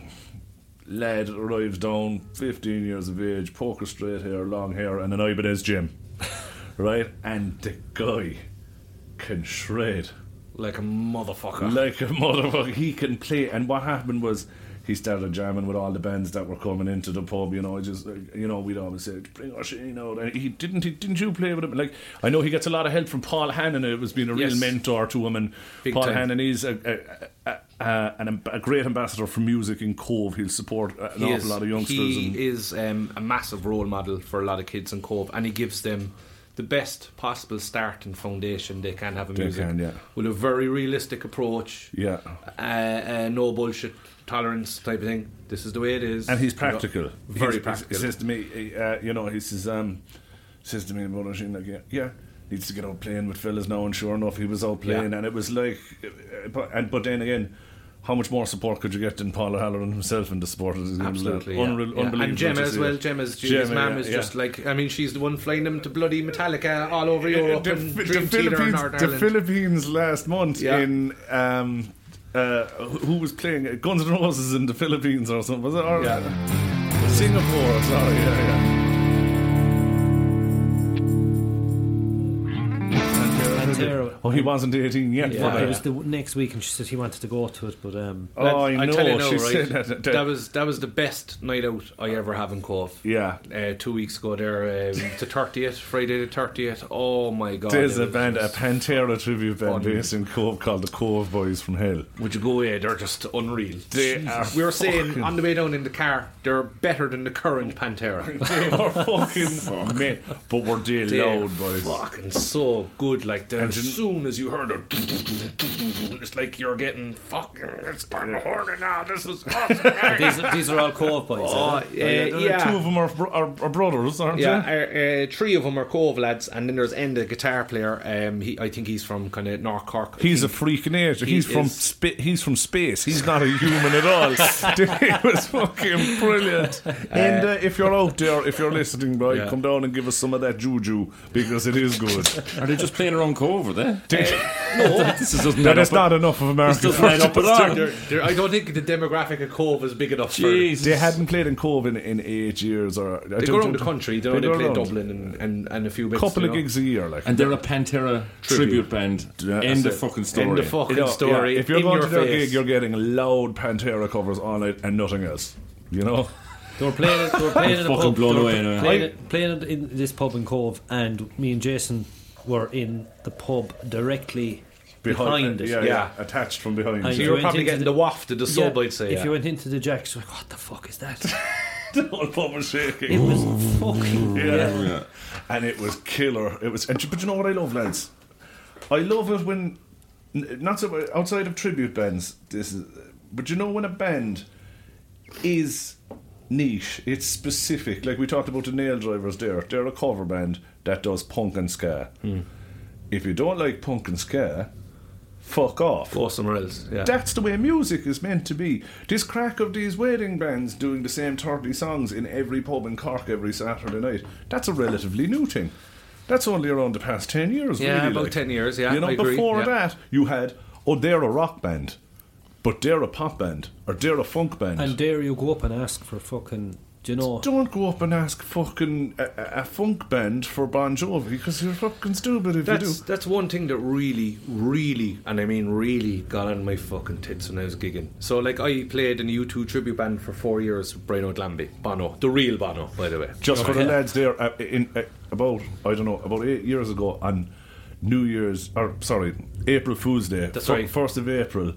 lad arrives down, 15 years of age, poker straight hair, long hair, and an Ibanez Jem. right? And the guy can shred Like a motherfucker. like a motherfucker. He can play. And what happened was he started jamming with all the bands that were coming into the pub. You know, just you know, we'd always say, "Bring Oisin out." And he didn't. He, didn't you play with him? Like I know he gets a lot of help from Paul Hannon. It was being a real Yes. mentor to him. And Big Paul time. Hannon is a. a, a uh, an, a great ambassador for music in Cobh. He'll support uh, an He awful is, lot of youngsters. He and, is um, a massive role model for a lot of kids in Cobh, and he gives them the best possible start and foundation they can have in They music. can, yeah. With a very realistic approach, yeah, uh, uh, no bullshit tolerance type of thing. This is the way it is. and he's You know, practical. very He's- practical. He says to me, uh, you know, he says, um, says to me about Oisin, like, yeah, yeah, needs to get out playing with fellas now. And sure enough, he was out playing, Yeah. and it was like, uh, but, and but then again. How much more support could you get than Paul Halloran himself in the support? Absolutely, yeah. Unreal, yeah. unbelievable. And Gemma as well. Gemma's Gemma, mum yeah, is just like I mean, she's the one flying them to bloody Metallica all over Europe the, and the Philippines, the Philippines last month in um, uh, who was playing Guns N' Roses in the Philippines or something? Was it? Or, Yeah. Singapore. Sorry, yeah, yeah. Oh, he wasn't 18 yet Yeah, for it was the next week, and she said he wanted to go to it, but um, oh, I know. tell you now, she right? said that. that- was that was the best night out I ever have in Cobh. yeah. Uh, two weeks ago there, um, the thirtieth, Friday the thirtieth. Oh my god! There's a band, a Pantera tribute band fun. based in Cobh called the Cove Boys from Hell. Would you go? Yeah, they're just unreal. They are we were saying on the way down in the car, they're better than the current Pantera. They are fucking men, but were they They're loud, boys? fucking so good. Like the, And as didn't- soon as you heard it, it's like you're getting fucking. It's time to horn now. This is awesome. these, these are all co-op boys. Oh, are uh. Uh, yeah. Two of them are, are, are brothers, aren't Yeah, they? uh, uh, three of them are Cobh lads, and then there's Enda, the guitar player. Um, he, I think he's from kind of North Cork. I He's a think. freak nature. He He's from is- spa- he's from space. He's not a human at all. Dude, it was fucking brilliant. And uh, if you're out there, if you're listening, right, Yeah. come down and give us some of that juju because it is good. Are they just playing around Cobh, are they? no, this is doesn't that add is up. not enough of American This doesn't up they're- they're- I don't think the demographic of Cobh is big enough for them. They hadn't played in Cobh in, in eight years, or They go around the country. They They only go play around. Dublin and, and, and a few bits. couple you of know. gigs a year, like. And they're a Pantera tribute band. Yeah, End that's of fucking story. End of fucking You know, story. yeah, if you're in going your to their face. gig, you're getting loud Pantera covers on it and nothing else. You know. They were playing it. They were playing in a fucking pub. blown away. Playing, it, playing it in this pub in Cobh, and me and Jason were in the pub directly behind, it. yeah, yeah. yeah, attached from behind. And So you you were probably getting the- the waft of the Yeah, sub, I'd say. if yeah. you went into the jacks, like, what the fuck is that? the whole pub was shaking. It was fucking. Yeah. Yeah. Yeah. and it was killer. It was, and, but you know what I love, lads? I love it when not so outside of tribute bands. This is, but you know when a band is niche, it's specific. Like we talked about the Nail Drivers. There, they're a cover band that does punk and ska. Hmm. If you don't like punk and ska, fuck off. Go somewhere else. Yeah. That's the way music is meant to be. This crack of these wedding bands doing the same 30 songs in every pub in Cork every Saturday night, that's a relatively new thing. That's only around the past 10 years, Yeah, really. about like. 10 years, yeah, You know, before yeah. that, you had, oh, they're a rock band, but they're a pop band, or they're a funk band. And dare you go up and ask for fucking, do you know? don't go up and ask fucking a, a, a funk band for Bon Jovi because you're fucking stupid if That's you do. that's one thing that really, really, and I mean really, got on my fucking tits when I was gigging. So like, I played in a U2 tribute band for four years with Brian O'Glamby, Bono, the real Bono, by the way. Just for the lads there, uh, in uh, about I don't know about eight years ago on New Year's or sorry April Fool's Day, That's fir- right. first of April,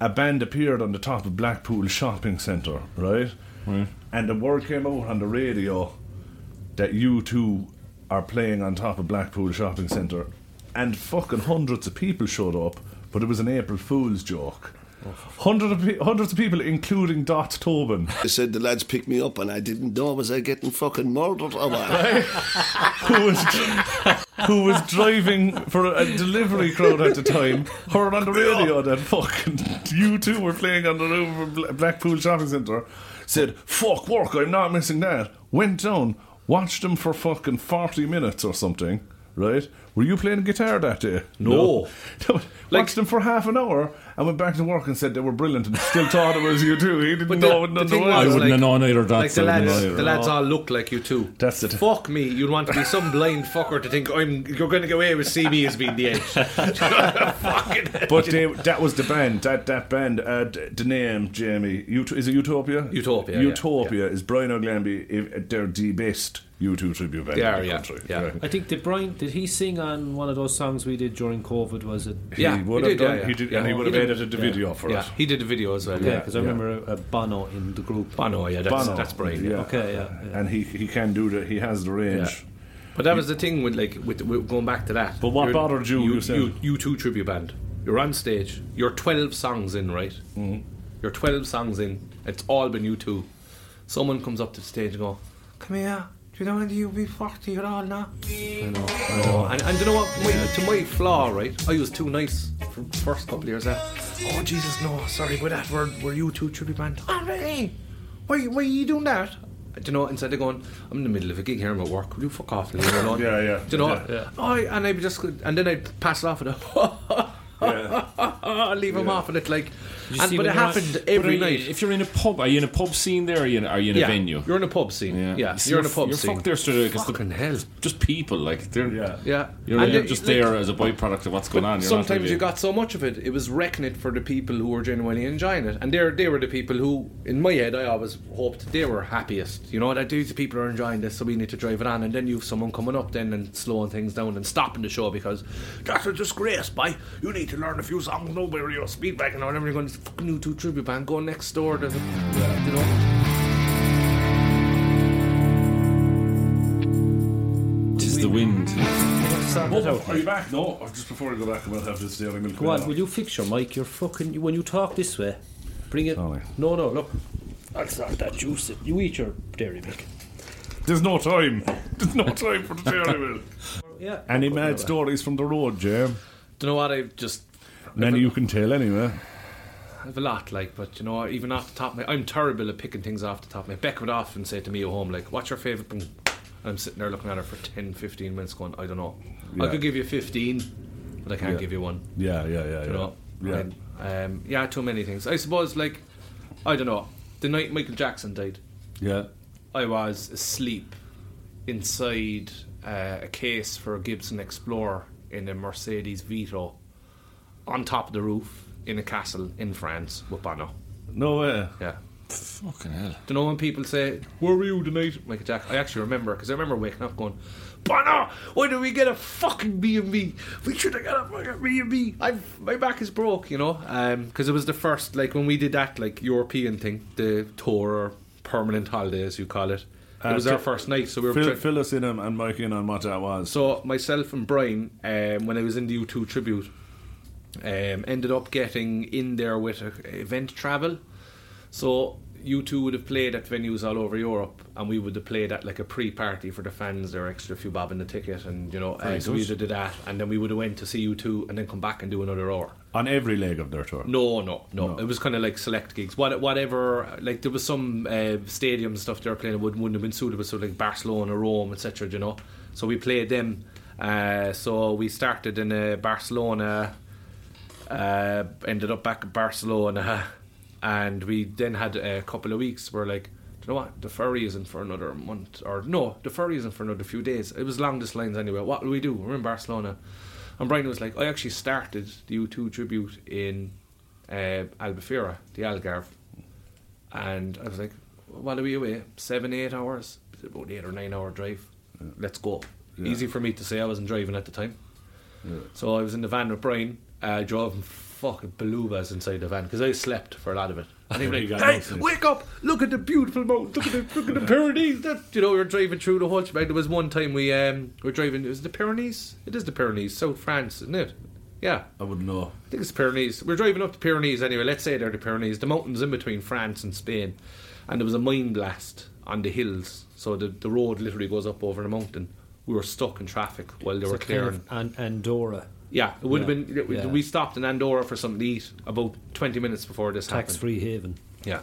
a band appeared on the top of Blackpool Shopping Centre, right? And the word came out on the radio that U2 are playing on top of Blackpool Shopping Centre, and fucking hundreds of people showed up, but it was an April Fool's joke. Hundreds of, pe- hundreds of people, including Dot Tobin, They said the lads picked me up and I didn't know was I getting fucking murdered or what? who was who was driving for a delivery crowd at the time, heard on the radio that fucking U2 were playing on the roof of Blackpool Shopping Centre, said, fuck work, I'm not missing that. Went down, watched them for fucking 40 minutes or something, right? Were you playing guitar that day? No. No. watched them for half an hour and went back to work and said they were brilliant and still thought it was U2. He didn't But know the- none the thing the. I wouldn't like- have known either. Like the lads, know either. the lads all look like U2. That's it. Fuck me, you'd want to be some blind fucker to think I'm. You're going to get away with see me as being the edge. Fucking. But they, that was the band. That that band. Uh, d- the name, Jamie. Ut- is it Utopia? Utopia, yeah, Utopia is Brian O'Glamby. If, they're the best U2 tribute band They in are, the yeah, country. yeah. I think did Brian did he sing on one of those songs we did during COVID? Was it? He Yeah, would he have did, done. yeah, He did, Yeah, and he he would have did. Edited the video for yeah, it. he did a video as well. Yeah, Yeah, because I remember a, a Bono in the group. Bono, yeah, that's, Bono. that's Brian. Yeah. Okay, yeah, yeah. And he he can do that. He has the range. Yeah. But that was the thing with like with, with going back to that. But what You're- bothered you, you said? U2 tribute band. You're on stage. You're 12 songs in, right? Mm-hmm. You're 12 songs in. It's all been U2. Someone comes up to the stage and go, "Come here." Do you know when you'll be 40 at all now? I know, I know. And, and do you know what? My, to my flaw, right? I was too nice for the first couple of years. There. Oh Jesus, no! Sorry about that. We're we're U2 tribute band. Oh really? Why why are you doing that? Do you know? Instead of going, I'm in the middle of a gig here. I'm at work. Will you fuck off? Leave me alone. Yeah, yeah, Do you know? yeah, Yeah. Oh, and I would just and then I'd pass it off with a. leave him off and it like, You and, but it happened But every are you- night. If you're in a pub, are you in a pub scene there? Or are you in, are you in yeah, a venue? You're in a pub scene. Yeah, See, you're in a pub You're scene. fucked there straight because Fucking hell. just people like they're Yeah. Yeah, You're, And you're it- just like- there as a byproduct of what's going on. You're Sometimes really- you got so much of it, it was wrecking it for the people who were genuinely enjoying it, and they they were the people who, in my head, I always hoped they were happiest. You know that these people are enjoying this, so we need to drive it on, and then you've someone coming up then and slowing things down and stopping the show because that's a disgrace, boy. You need to learn a few songs, know where your speed back and all. And then you're going to fucking new two tribute band, go next door to the, you know. Tis the wind. Oh, are you back? No. Or just before I go back, I might have this dairy milk. Go on, will you fix your mic? You're fucking. When you talk this way, bring it. Sorry. No, no, look. That's not that juice. You eat your dairy milk. There's no time. There's no time for the dairy milk. Yeah. Any mad stories from the road, Jam? Do you know what I've just Many you can tell anyway. I have a lot, like, but you know, even off the top of my, I'm terrible at picking things off the top of my. Beck would often say to me at home, like, "What's your favourite?" thing?" And I'm sitting there looking at her for 10, 15 minutes, going, "I don't know. I could give you 15, but I can't Yeah. give you one." Yeah, yeah, yeah, You yeah. know, Yeah. And, um, yeah, too many things. I suppose, like, I don't know. The night Michael Jackson died, Yeah. I was asleep inside uh, a case for a Gibson Explorer in a Mercedes Vito on top of the roof in a castle in France with Bono. No way. Yeah. Fucking hell. Do you know when people say, Where were you tonight? Michael Jack? I actually remember, because I remember waking up going, Bono, why did we get a fucking B&B? We should have got a fucking B&B. I've, my back is broke, you know? Because it was the first, like, when we did that, like, European thing, the tour or permanent holiday, as you call it. It Uh, was our first night, so we were Fill, trying- fill us in and, and Mike in on what that was. so myself and Brian, um, when I was in the U2 tribute, um, ended up getting in there with event travel. So U2 would have played at venues all over Europe, and we would have played at like a pre-party for the fans. There extra few bob in the ticket, and you know, uh, so we did that, and then we would have went to see U2, and then come back and do another hour. On every leg of their tour. No, no, no. No. It was kind of like select gigs. What, whatever. Like there was some uh, stadium stuff they were playing that wouldn't, wouldn't have been suitable. So like Barcelona, Rome, etc. You know. So we played them. Uh, so we started in uh, Barcelona. Uh, ended up back in Barcelona, and we then had a couple of weeks where like. You know what? The ferry isn't for another month, or no, the ferry isn't for another few days. It was long distance anyway. What do we do? We're in Barcelona, and Brian was like, "I actually started the U2 tribute in uh, Albufeira, the Algarve. And I was like, what are we away? Seven, eight hours? About eight or nine hour drive. Let's go. Easy for me to say, I wasn't driving at the time. So I was in the van with Brian, uh, driving fucking balubas inside the van because I slept for a lot of it. And like, hey, wake up! Look at the beautiful mountains, look at the, look at the Pyrenees. That, you know, we were driving through the whole. There was one time we um, were driving, it was the Pyrenees? It is the Pyrenees, South France, isn't it? Yeah. I wouldn't know. I think it's Pyrenees. We're driving up the Pyrenees anyway. Let's say they're the Pyrenees, the mountains in between France and Spain, and there was a mine blast on the hills. So the the road literally goes up over the mountain. We were stuck in traffic while they It's were kind clearing. of An- Andorra yeah, it would Yeah. have been. Yeah. We stopped in Andorra for something to eat about twenty minutes before this happened. tax-free haven. Yeah.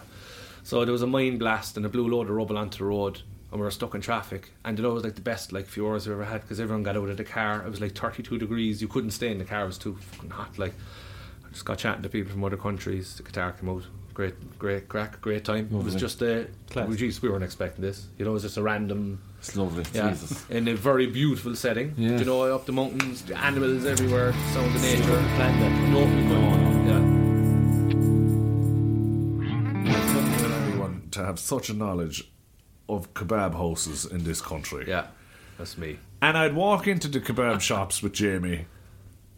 So there was a mine blast and a blew a load of rubble onto the road and we were stuck in traffic. And you know, it was like the best like few hours we ever had because everyone got out of the car. It was like 32 degrees. You couldn't stay in the car. It was too fucking hot. Like, I just got chatting to people from other countries. The guitar came out. Great, great crack, great time. It was just a, Class. well, geez, we weren't expecting this. You know, it was just a random, It's lovely. yeah, Jesus. in a very beautiful setting. Yeah. You know, up the mountains, the animals everywhere, sound of nature. No, we couldn't. Yeah. I don't want to have such a knowledge of kebab houses in this country. Yeah, that's me. And I'd walk into the kebab shops with Jamie,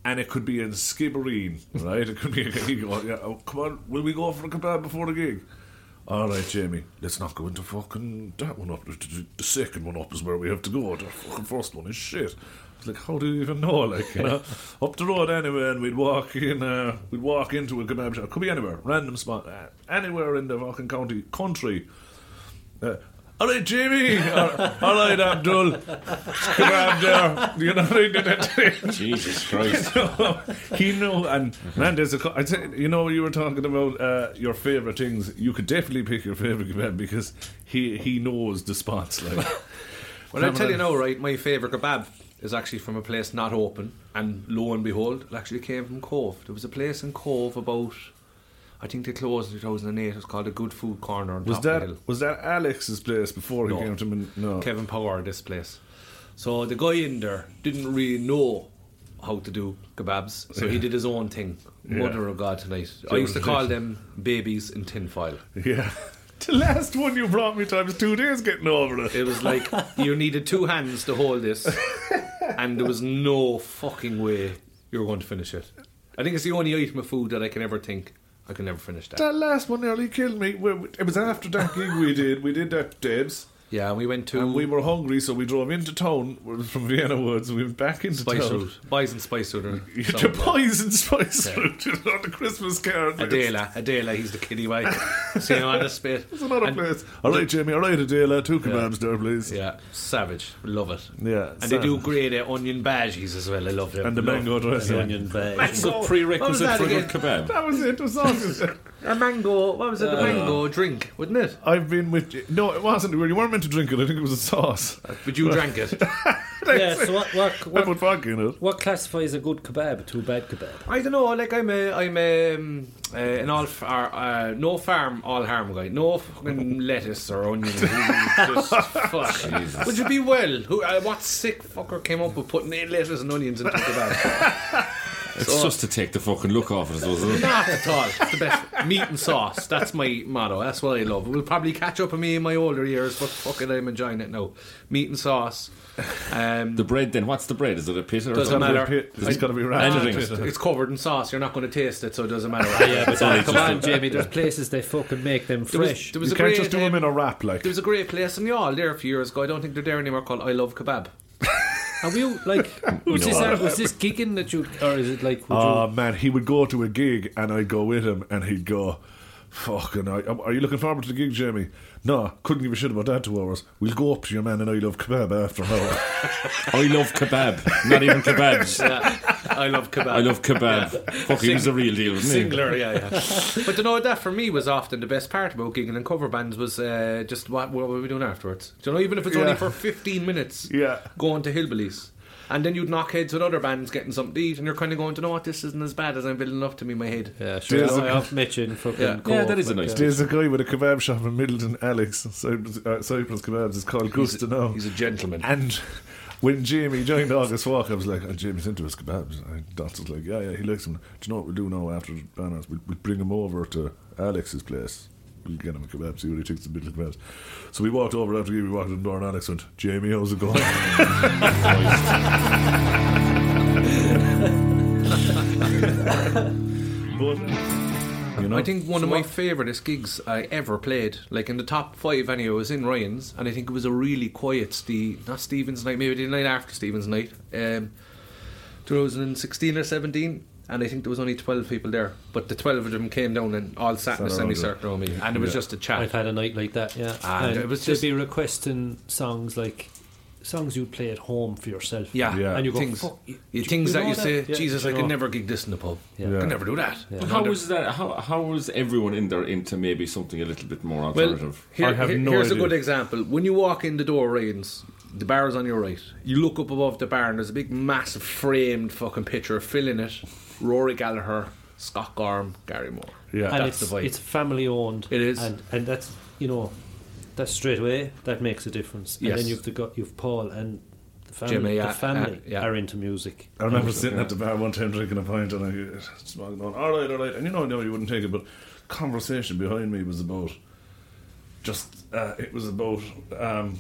and it could be in Skibbereen, right? It could be. Go, yeah, oh, come on, will we go for a kebab before the gig? All right, Jamie, let's not go into fucking that one up. The- second one up is where we have to go. The fucking first one is shit. It's like, how do you even know? Like, you know, up the road anyway, and we'd walk in. Uh, we'd walk into a kebab shop. Could be anywhere, random spot, uh, anywhere in the fucking county, country. Uh, all right, Jamie. all all right, Abdul. Kebab there. You know what I mean? Jesus Christ. he knew, and man, there's a. co- I'd say, you know, you were talking about uh, your favorite things. You could definitely pick your favorite kebab because he he knows the spots. Like, Well, I tell you now, right, my favourite kebab is actually from a place not open, and lo and behold, it actually came from Cobh. There was a place in Cobh about, I think they closed in 2008. It was called a Good Food Corner on was top of the that was that Alex's place before he No. came to me? No, Kevin Power, this place. So the guy in there didn't really know how to do kebabs, so he did his own thing. Yeah. Mother of God tonight. I used to call them babies in tinfoil. yeah. The last one you brought me times two days getting over it. It was like you needed two hands to hold this, and there was no fucking way you were going to finish it. I think it's the only item of food that I can ever think I can never finish that. That last one nearly killed me. It was after that gig we did. We did that Debs. Yeah, and we went to And we were hungry, so we drove into town from Vienna Woods. We went back into Spice town. Route, Boys and Spice Route. You So- the poison spice Yeah. fruit on the Christmas card. Adela, Adela, he's the kiddie white. See him on the spit. It's another And- place. All right, Jamie. All right, Adela. Two kebabs there, please. Yeah, savage. Love it. Yeah, And they do great uh, onion bhajis as well. I love them. And the Love- mango dressing. Onion bag. It's a prerequisite that for a good kebab. That was it. It was awesome. A mango. What was it? The Uh, mango drink, wasn't it? I've been with you. No, it wasn't. You weren't meant to drink it. I think it was a sauce. But you drank it. Yeah, so what, what, I what, vodka in it. what classifies a good kebab to a bad kebab? I don't know. Like I'm a, I'm a, um, uh, an all, far, uh, no farm, all harm guy. No fucking lettuce or onions. Just fuck. Would you be well? Who? Uh, what sick fucker came up with putting lettuce and onions into a kebab? It's just to take the fucking look off it, isn't it? Not at all. It's the best. Meat and sauce. That's my motto. That's what I love. It will probably catch up with me in my older years, but fuck it, I'm enjoying it now. Meat and sauce. Um, The bread then, what's the bread? Is it a pita or Doesn't matter. Pit. It's got to be wrapped. in it's covered in sauce. You're not going to taste it, so it doesn't matter. Yeah, but only come on, Jamie. There's places they fucking make them There was- fresh. there was You a can't great, just do them in a wrap like. There was a great place in Youghal there a few years ago. I don't think they're there anymore. Called I Love Kebab. Are you like? Was this, No. was this gigging that you, or is it like? Would Oh ah, man, he would go to a gig and I'd go with him, and he'd go, Fucking, are, are you looking forward to the gig, Jamie? No, couldn't give a shit about that two hours. We'll go up to your man and I love kebab after now. I love kebab, not even kebabs. I love kebab. I love kebab. Fuck, he was a real deal with me. Singular, yeah, yeah. but you know what that for me was often the best part about gigging and cover bands was uh, just what, what were we doing afterwards? Do you know, even if it's only for 15 minutes, Yeah. going to Hillbillies. And then you'd knock heads with other bands getting something to eat, and you're kind of going to know what this isn't as bad as I'm building up to me in my head. Yeah, sure. There's I a- have met in fucking Yeah. Cobh, Yeah, that is a nice uh, There's a guy with a kebab shop in Midleton, Alex, Cyprus, uh, Cyprus Kebabs. It's called Gusta now. He's a gentleman. And when Jamie joined August Walk, I was like, oh, Jamie's into his kebabs. And Dots was like, yeah, yeah, he likes them. Do you know what we'll do now after the banners? We'll, we'll bring him over to Alex's place. We'll get him a kebab, see what he thinks of the middle kebabs. So we walked over after we walked in the door, and Alex went, Jamie, how's it going? but, you know, I think one so of my what- favouriteest gigs I ever played, like in the top five anyway, was in Ryan's, and I think it was a really quiet, Steve, not Stephen's night, maybe the night after Stephen's night, um, 2016 or 17, and I think there was only 12 people there, but the 12 of them came down and all sat in a Sat around it. semicircle around me, and it was Yeah. just a chat. I've had a night like that, yeah. Ah, and it was they'd just- be requesting songs like songs you play at home for yourself. yeah, Yeah. And you go, things, "Fuck, you- you things you that know you say. Yeah, Jesus, I you could never gig this in the pub. Yeah. I Yeah. could never do that. But how was that? How how was everyone in there into maybe something a little bit more Well, alternative? here, I have here- no here's a good example. When you walk in the door, Ryan's, the bar is on your right. You look up above the bar, and there's a big, massive framed fucking picture filling it. Rory Gallagher, Scott Gorham, Gary Moore. Yeah. and That's it's, the vibe. it's family owned. It is. and and that's you know, that's straight away that makes a difference. And Yes. then you've the got you've Paul and the family. Jimmy, the family uh, yeah. are into music. I remember sitting at the bar one time drinking a pint and I smoking on, all right, all right. And you know, no, you wouldn't take it, but conversation behind me was about just, uh, it was about um,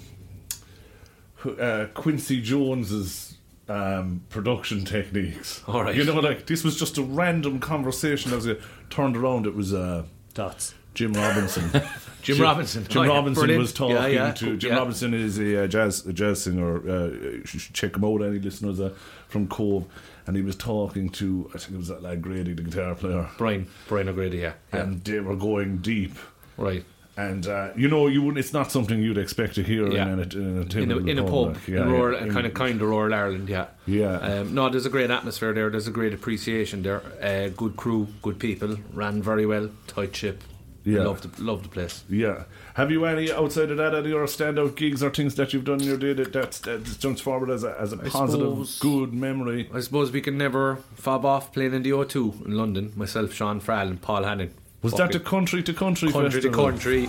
uh, Quincy Jones's um, production techniques. All right. You know, like this was just a random conversation. As I turned around, it was uh, Dots. Jim Robinson. Jim Robinson. Jim Oh, Robinson brilliant. was talking Yeah, yeah, to Jim yeah. Robinson is a uh, jazz a jazz singer. Uh, you should check him out. Any listeners uh, from Cobh, and he was talking to I think it was that lad Grady, the guitar player, Brian, Brian O'Grady, yeah. yeah. and they were going deep. right. And uh, you know, you wouldn't. It's not something you'd expect to hear Yeah. in a, in a, In a, in a pub, like, yeah, in rural, yeah, kind of kind of rural Ireland, yeah. Yeah. Um, no, there's a great atmosphere there. There's a great appreciation there. Uh, good crew, good people, ran very well, tight ship. Yeah. love the love the place. Yeah. Have you any outside of that any other standout gigs or things that you've done in your day that that's, that jumps forward as a as a positive, suppose- good memory? I suppose we can never fob off playing in the O2 in London. Myself, Sean Farrell, and Paul Hannon. Was that the country to country country to country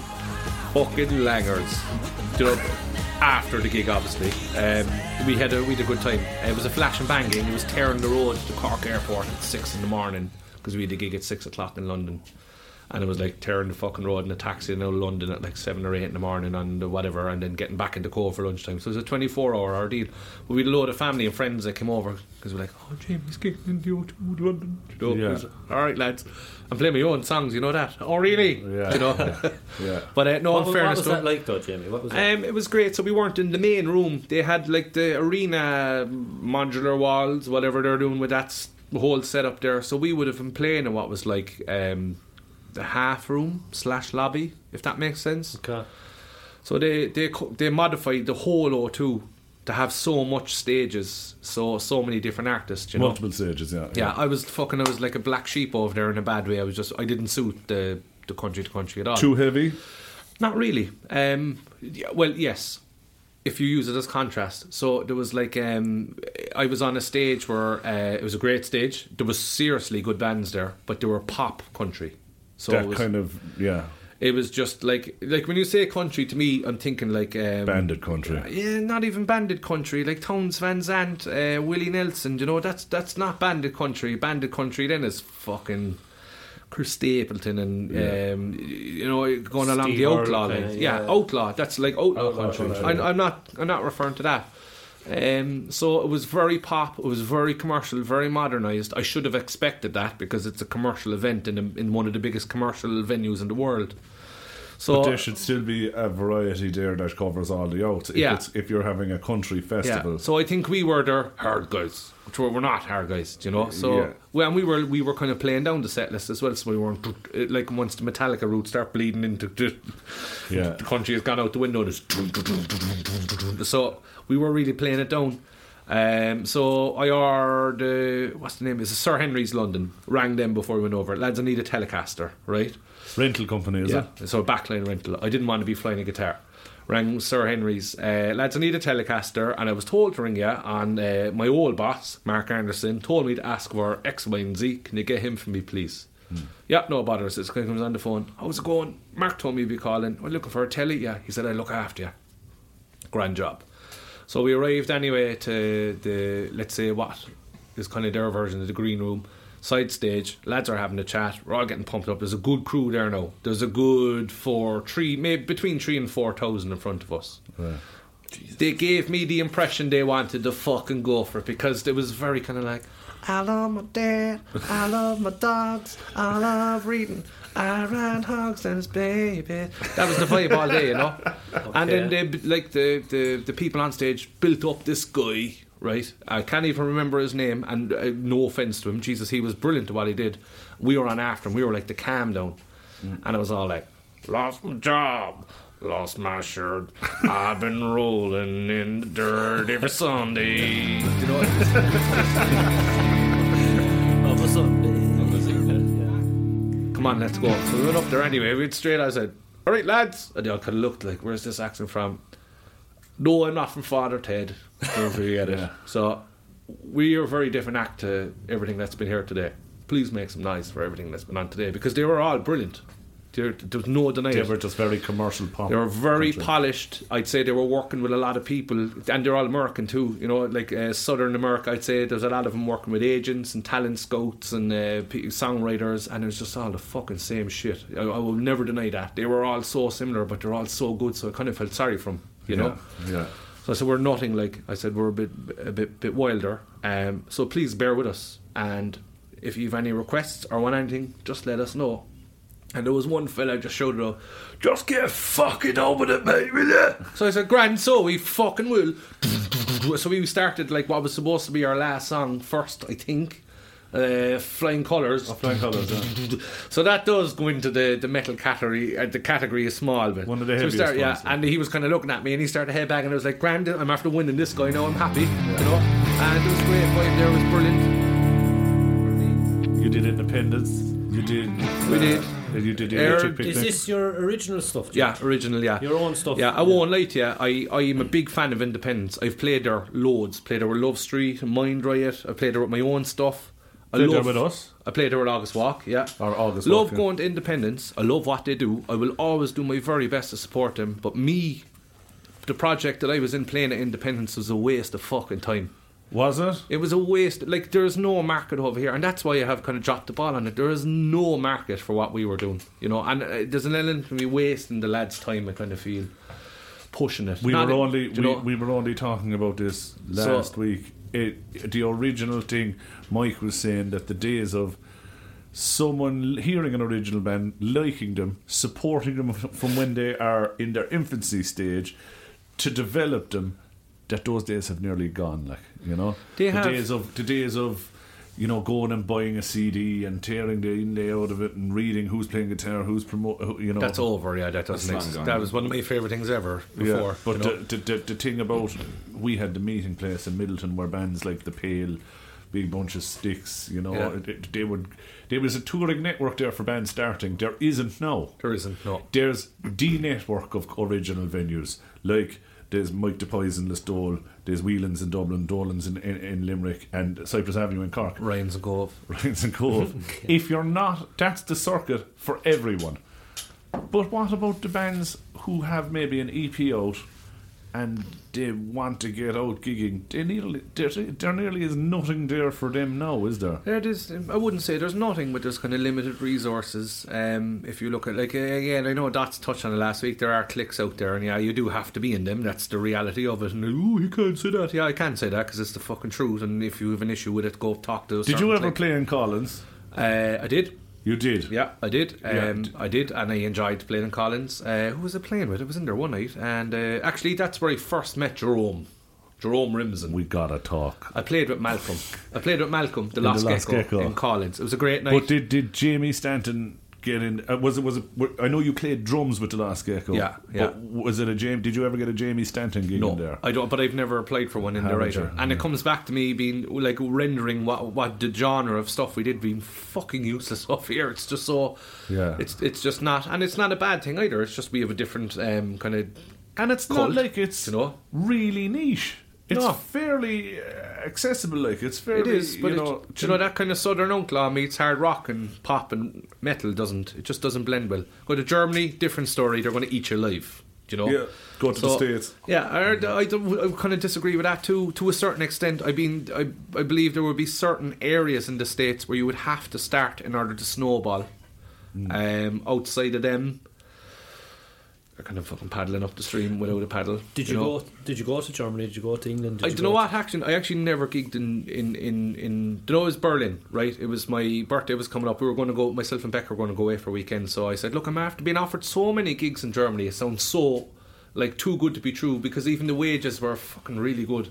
fucking langers? You know, after the gig, obviously, um, we had a we had a good time. Uh, it was a flash and bang game. It was tearing the road to Cork Airport at six in the morning because we had a gig at six o'clock in London. And it was like tearing the fucking road in a taxi in out London at like seven or eight in the morning and whatever, and then getting back into Cobh for lunchtime. So it was a 24 hour ordeal. But we had a load of family and friends that came over because we're like, oh, Jamie's getting in the O2 in London. You know, Yeah. was, all right, lads. I'm playing my own songs, you know that? Oh, really? Yeah. You know? Yeah. But uh, no, What, in was- what fairness, was though, that like, though, Jamie? What was that? um, it was great. So we weren't in the main room. They had like the arena modular walls, whatever they're doing with that whole setup there. So we would have been playing in what was like um, the half room slash lobby, if that makes sense. okay. So they they they modified the whole O2 to have so much stages, so so many different artists. You know. Multiple stages, yeah. Yeah, I was fucking. I was like a black sheep over there in a bad way. I was just. I didn't suit the the country to country at all. Too heavy. Not really. Um, yeah, well, yes, if you use it as contrast. So there was like um, I was on a stage where uh, it was a great stage. There was seriously good bands there, but they were pop country. So that it was, kind of yeah. it was just like like when you say country to me, I'm thinking like um, Bandit country. Yeah, not even bandit country. Like Townes Van Zandt, uh, Willie Nelson. You know that's that's not bandit country. Bandit country then is fucking. Chris Stapleton and Yeah. um, you know going along Steve the outlaw kinda. Yeah, yeah. outlaw. That's like outlaw, Outlaw country. country, I'm. I'm not. I'm not referring to that. Um, so it was very pop. It was very commercial, very modernised. I should have expected that because it's a commercial event in a, in one of the biggest commercial venues in the world. So but there should still be a variety there that covers all the outs. If, Yeah. it's, if you're having a country festival. Yeah. So I think we were their hard guys, which we're, we're not hard guys, you know. So Yeah. well, and we were we were kind of playing down the set list as well. So we weren't like once the Metallica roots start bleeding into the, Yeah. the country has gone out the window. So we were really playing it down. Um, so I heard uh, what's the name? Is it Sir Henry's London? Rang them before we went over. Lads, I need a Telecaster, right? Rental company, is Yeah, it? so a backline rental. I didn't want to be flying a guitar. Rang Sir Henry's. Uh, lads, I need a Telecaster, and I was told to ring you. And uh, my old boss, Mark Anderson, told me to ask for X, Y, and Z. Can you get him for me, please? Yeah, no bother. So he comes on the phone. How's it going? Mark told me you'd be calling. I'm looking for a telly. Yeah, he said I look after you. Grand job. So we arrived anyway to the let's say what is kind of their version of the green room. Side stage, lads are having a chat. We're all getting pumped up. There's a good crew there now. There's a good four, three, maybe between three and four thousand in front of us. They gave me the impression they wanted to fucking go for it because it was very kind of like, I love my dad, I love my dogs, I love reading, I ride hogs and his baby. That was the vibe all day, you know. And then they like the, the the people on stage built up this guy. Right, I can't even remember his name, and uh, no offense to him, Jesus, he was brilliant at what he did. We were on after him, we were like the calm down, and it was all like, lost my job, lost my shirt, I've been rolling in the dirt every Sunday. You know, come on, let's go. So we went up there anyway. We went straight. I said, "All right, lads." And they all kind of looked like, "Where's this accent from?" No, I'm not from Father Ted. Don't forget it. So we are a very different act to everything that's been here today. Please make some noise for everything that's been on today because they were all brilliant. There, there no denying They were just very commercial pop. They were very country. polished. I'd say they were working with a lot of people, and they're all American too. You know, like uh, Southern America. I'd say there's a lot of them working with agents and talent scouts and uh, songwriters, and it was just all the fucking same shit. I, I will never deny that they were all so similar, but they're all so good. So I kind of felt sorry for them. You know. Yeah. yeah. So I said we're nothing like I said we're a bit a bit bit wilder. Um, so please bear with us, and if you've any requests or want anything, just let us know. And there was one fella just showed it up. Just get fucking on with it, mate, will you? So I said, Grand, so we fucking will. So we started like what was supposed to be our last song first, I think. Uh, Flying Colours. Flying Colours, yeah. So that does go into the, the metal category. Uh, the category is small, but One of the so heaviest started, yeah. ones, yeah. And he was kind of looking at me, and he started headbanging. And I was like, "Grand, I'm after winning this guy. Now I'm happy, you know." And it was great. Vibe there was brilliant. You did Indiependence. You did. We did. uh, You did the Air- Electric Is Picnic. this your original stuff? Jim? Yeah, original. Yeah, Your own stuff. Yeah, I won't lie to you. I I am a big fan of Indiependence. I've played there loads. Played there with Love Street, Mind Riot. I played there with my own stuff. I Played there love- with us? I played there with August Walk. Yeah, Or August Love Walk, yeah. going to Indiependence. I love what they do. I will always do my very best to support them. But me, the project that I was in playing at Indiependence was a waste of fucking time. Was it? It was a waste. Like there's no market over here, and that's why I have kind of dropped the ball on it. There is no market for what we were doing, you know. And uh, there's an element of me wasting the lads' time. I kind of feel pushing it. We Not were only we, know? we were only talking about this So- last week. It, the original thing, Mike was saying that the days of someone hearing an original band, liking them, supporting them from when they are in their infancy stage, to develop them, that those days have nearly gone. Like you know, They the have. days of the days of. You know, going and buying a CD and tearing the inlay out of it and reading who's playing guitar, who's promoting. You know, That's over. Yeah, that doesn't That's exist. That was one of my favorite things ever before. yeah, but you know? the, the, the, the thing about we had the meeting place in Midleton where bands like the Pale, Big Bunch of Sticks, you know, Yeah. it- it- they would. There was a touring network there for bands starting. There isn't now. there isn't no. There's the network of original venues like. There's Mike the in Listowel, there's Whelan's in Dublin, Dolan's in, in, in Limerick, and Cypress Avenue in Cork. Ryan's and Cobh. Ryan's and Cobh. if you're not, that's the circuit for everyone. But what about the bands who have maybe an EP out and they want to get out gigging? They nearly, there, there nearly is nothing there for them now, is there? There is, I wouldn't say there's nothing, but there's kind of limited resources. Um, if you look at, like, uh, again, I know Dots touched on it last week. There are clicks out there, and yeah, you do have to be in them. That's the reality of it. And oh, you can't say that. Yeah, I can say that because it's the fucking truth. And if you have an issue with it, go talk to. Did you ever click. play in Collins? Uh, I did. You did. Yeah, I did. Yeah. Um, I did, and I enjoyed playing in Collins. Uh, who was I playing with? I was in there one night, and uh, actually, that's where I first met Jerome. Jerome Rimson. We gotta talk. I played with Malcolm. I played with Malcolm, the In the Lost, Lost Gecko, Gecko. in Collins. It was a great night. But did did Jamie Stanton get in? Uh, was it was it? I know you played drums with the Last Gecko. Yeah, yeah. But was it a Jamie? Did you ever get a Jamie Stanton gig in no, there? I don't. But I've never applied for one in there either. you? And it comes back to me being like rendering what what the genre of stuff we did being fucking useless stuff here. It's just so. Yeah. It's it's just not, and it's not a bad thing either. It's just we have a different um, kind of. and it's Cult, not like it's you know? really niche. It's No. fairly uh, accessible. Like it's fairly. It is, but you it- know, do you know that kind of southern outlaw meets hard rock and pop and metal doesn't. It just doesn't blend well. Go to Germany, different story. They're going to eat you alive. Do you know? Yeah, go to the States. Yeah, I, I, I kind of disagree with that too. To a certain extent, I mean, I, I believe there would be certain areas in the states where you would have to start in order to snowball. Mm. Um, outside of them, they're kind of fucking paddling up the stream without a paddle. Did you, know? go? Did you go to Germany? Did you go to England? Did I you don't know what actually. I actually never gigged in in in in. Do you know it was Berlin, right? It was my birthday was coming up. We were going to go. Myself and Becca were going to go away for a weekend. So I said, "Look, I'm after being offered so many gigs in Germany. It sounds so like too good to be true because even the wages were fucking really good."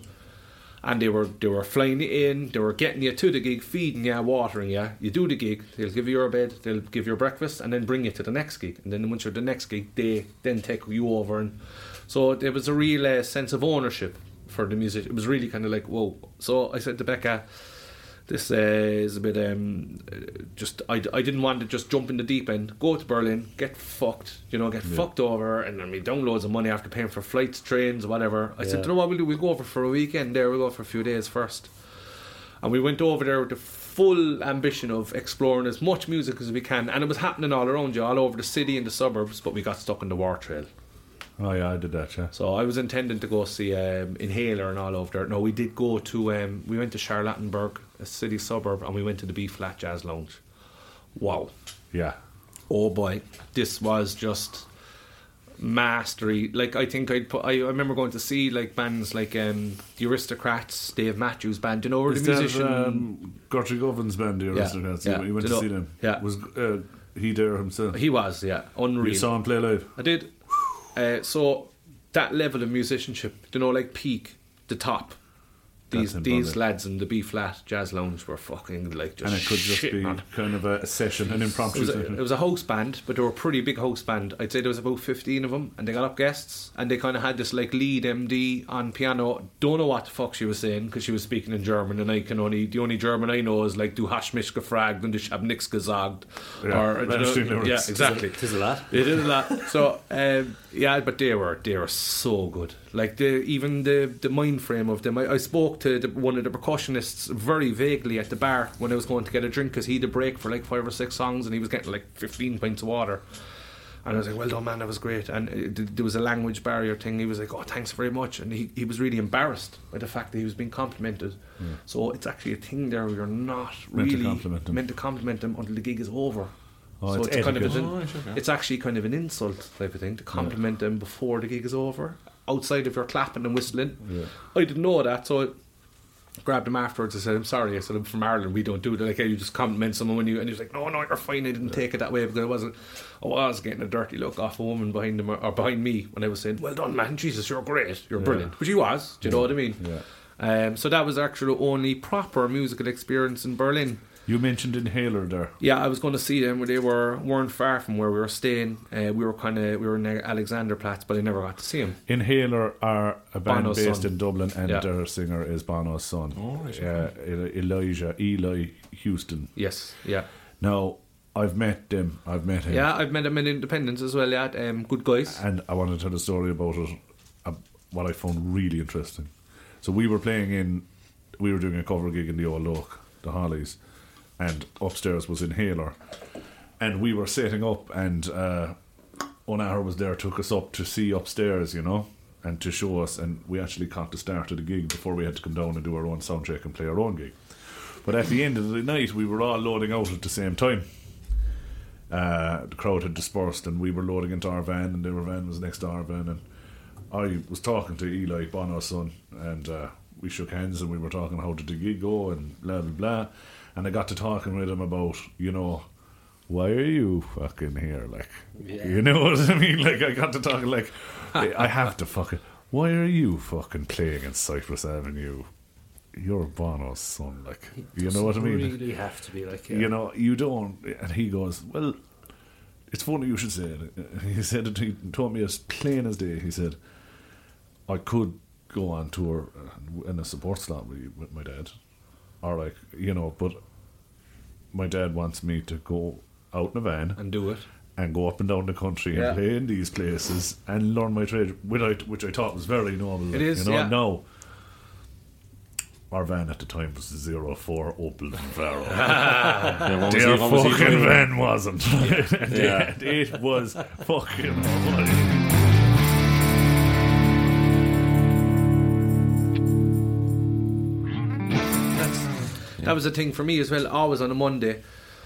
And they were they were flying you in, they were getting you to the gig, feeding you, watering you. You do the gig, they'll give you your bed, they'll give you breakfast, and then bring you to the next gig. And then once you're the next gig, they then take you over. And so there was a real uh, sense of ownership for the music. It was really kind of like whoa. So I said to Becca, "This uh, is a bit um, just I, I didn't want to just jump in the deep end, go to Berlin, get fucked, you know, get fucked over, and then we down loads of money after paying for flights, trains, whatever." I said, Yeah. "Do you know what we'll do? We'll go over for a weekend there. We'll go for a few days first. And we went over there with the full ambition of exploring as much music as we can, and it was happening all around you, all over the city and the suburbs. But we got stuck in the war trail. Oh yeah, I did that. Yeah. So I was intending to go see um, Inhaler and all over there. No, we did go to. Um, we went to Charlottenburg, a city suburb, and we went to the B Flat Jazz Lounge. Wow! Yeah. Oh boy, this was just mastery. Like I think I'd put. I, I remember going to see like bands like um, the Aristocrats, Dave Matthews Band. You know, the musician. um, Gertrude band, the Aristocrats? yeah. You went to you see know- them. yeah. Was uh, he there himself? he was, yeah, unreal. you saw him play live. I did. Uh, so that level of musicianship, you know, like peak, the top. These these impressive. lads in the B flat jazz lounge were fucking like just And it could just shit, be man. kind of a, a session, an It impromptu was, a, it was a host band, but they were a pretty big host band. I'd say there was about fifteen of them, and they got up guests, and they kind of had this like lead MD on piano. Don't know what the fuck she was saying because she was speaking in German, and I can only the only German I know is like "Du hast mich gefragt" und "Ich hab nix gesagt," Yeah, or you know, yeah, exactly. It is a lot. They did a lot. So um, yeah, but they were they were so good. Like the even the the mind frame of them. I, I spoke to the, one of the percussionists very vaguely at the bar when I was going to get a drink because he had a break for like five or six songs and he was getting like fifteen pints of water. And I was like, "Well done, man. That was great." And uh, th- there was a language barrier thing. He was like, "Oh, thanks very much," and he, he was really embarrassed by the fact that he was being complimented. So it's actually a thing there where you're not Meant to really compliment them. meant to compliment them until the gig is over. Oh, so it's it's, kind of an, Oh, right, okay. it's actually kind of an insult type of thing to compliment them before the gig is over, outside of your clapping and whistling. I didn't know that, so I grabbed him afterwards. I said, "I'm sorry." I said, "I'm from Ireland. We don't do that. Like, you just compliment someone when you." And he was like, "No, no, you're fine. I didn't take it that way because I wasn't. I was getting a dirty look off a woman behind him or, behind me when I was saying, "Well done, man. Jesus, you're great. You're brilliant." Which he was. Do you know what I mean? Yeah. Um, so that was actually the only proper musical experience in Berlin. You mentioned Inhaler there. Yeah, I was going to see them. They were weren't far from where we were staying. Uh, we were kind of we were in Alexanderplatz, but I never got to see them. Inhaler are a band Bono's based son. in Dublin, and Yeah. their singer is Bono's son, Oh, right, uh, Elijah Eli Hewson. Yes, yeah, Now, I've met them. I've met him. yeah. I've met him in Indiependence as well. Yeah, um, good guys. and I want to tell a story about it. Uh, what I found really interesting. So we were playing in, we were doing a cover gig in the old Oak, the Hollies, and upstairs was Inhaler, and we were setting up, and uh, Onahar was there, took us up to see upstairs, you know, and to show us, and we actually caught the start of the gig before we had to come down and do our own sound check and play our own gig. But at the end of the night, we were all loading out at the same time. Uh, the crowd had dispersed and we were loading into our van and their van was next to our van and I was talking to Eli Bono's son and uh, we shook hands and we were talking how did the gig go and blah blah blah and I got to talking with him about you know why are you fucking here? Like, you know what I mean? Like, I got to talking like, I have to fucking. Why are you fucking playing in Cypress Avenue? You're Bono's son, like, you know what I mean? You really have to be like, yeah. You know, you don't. And he goes, well, it's funny you should say it. He said it. He told me as plain as day. He said, I could go on tour in a support slot with, you- with my dad, or like you know, but my dad wants me to go out in a van and do it. and go up and down the country Yeah. and play in these places and learn my trade, which I, which I thought was very normal. It is, you know. yeah. Now, our van at the time was the zero four Opel. Yeah, was Their he- what was he fucking van wasn't. Yeah. it, it was fucking. That was the thing for me as well. Always on a Monday,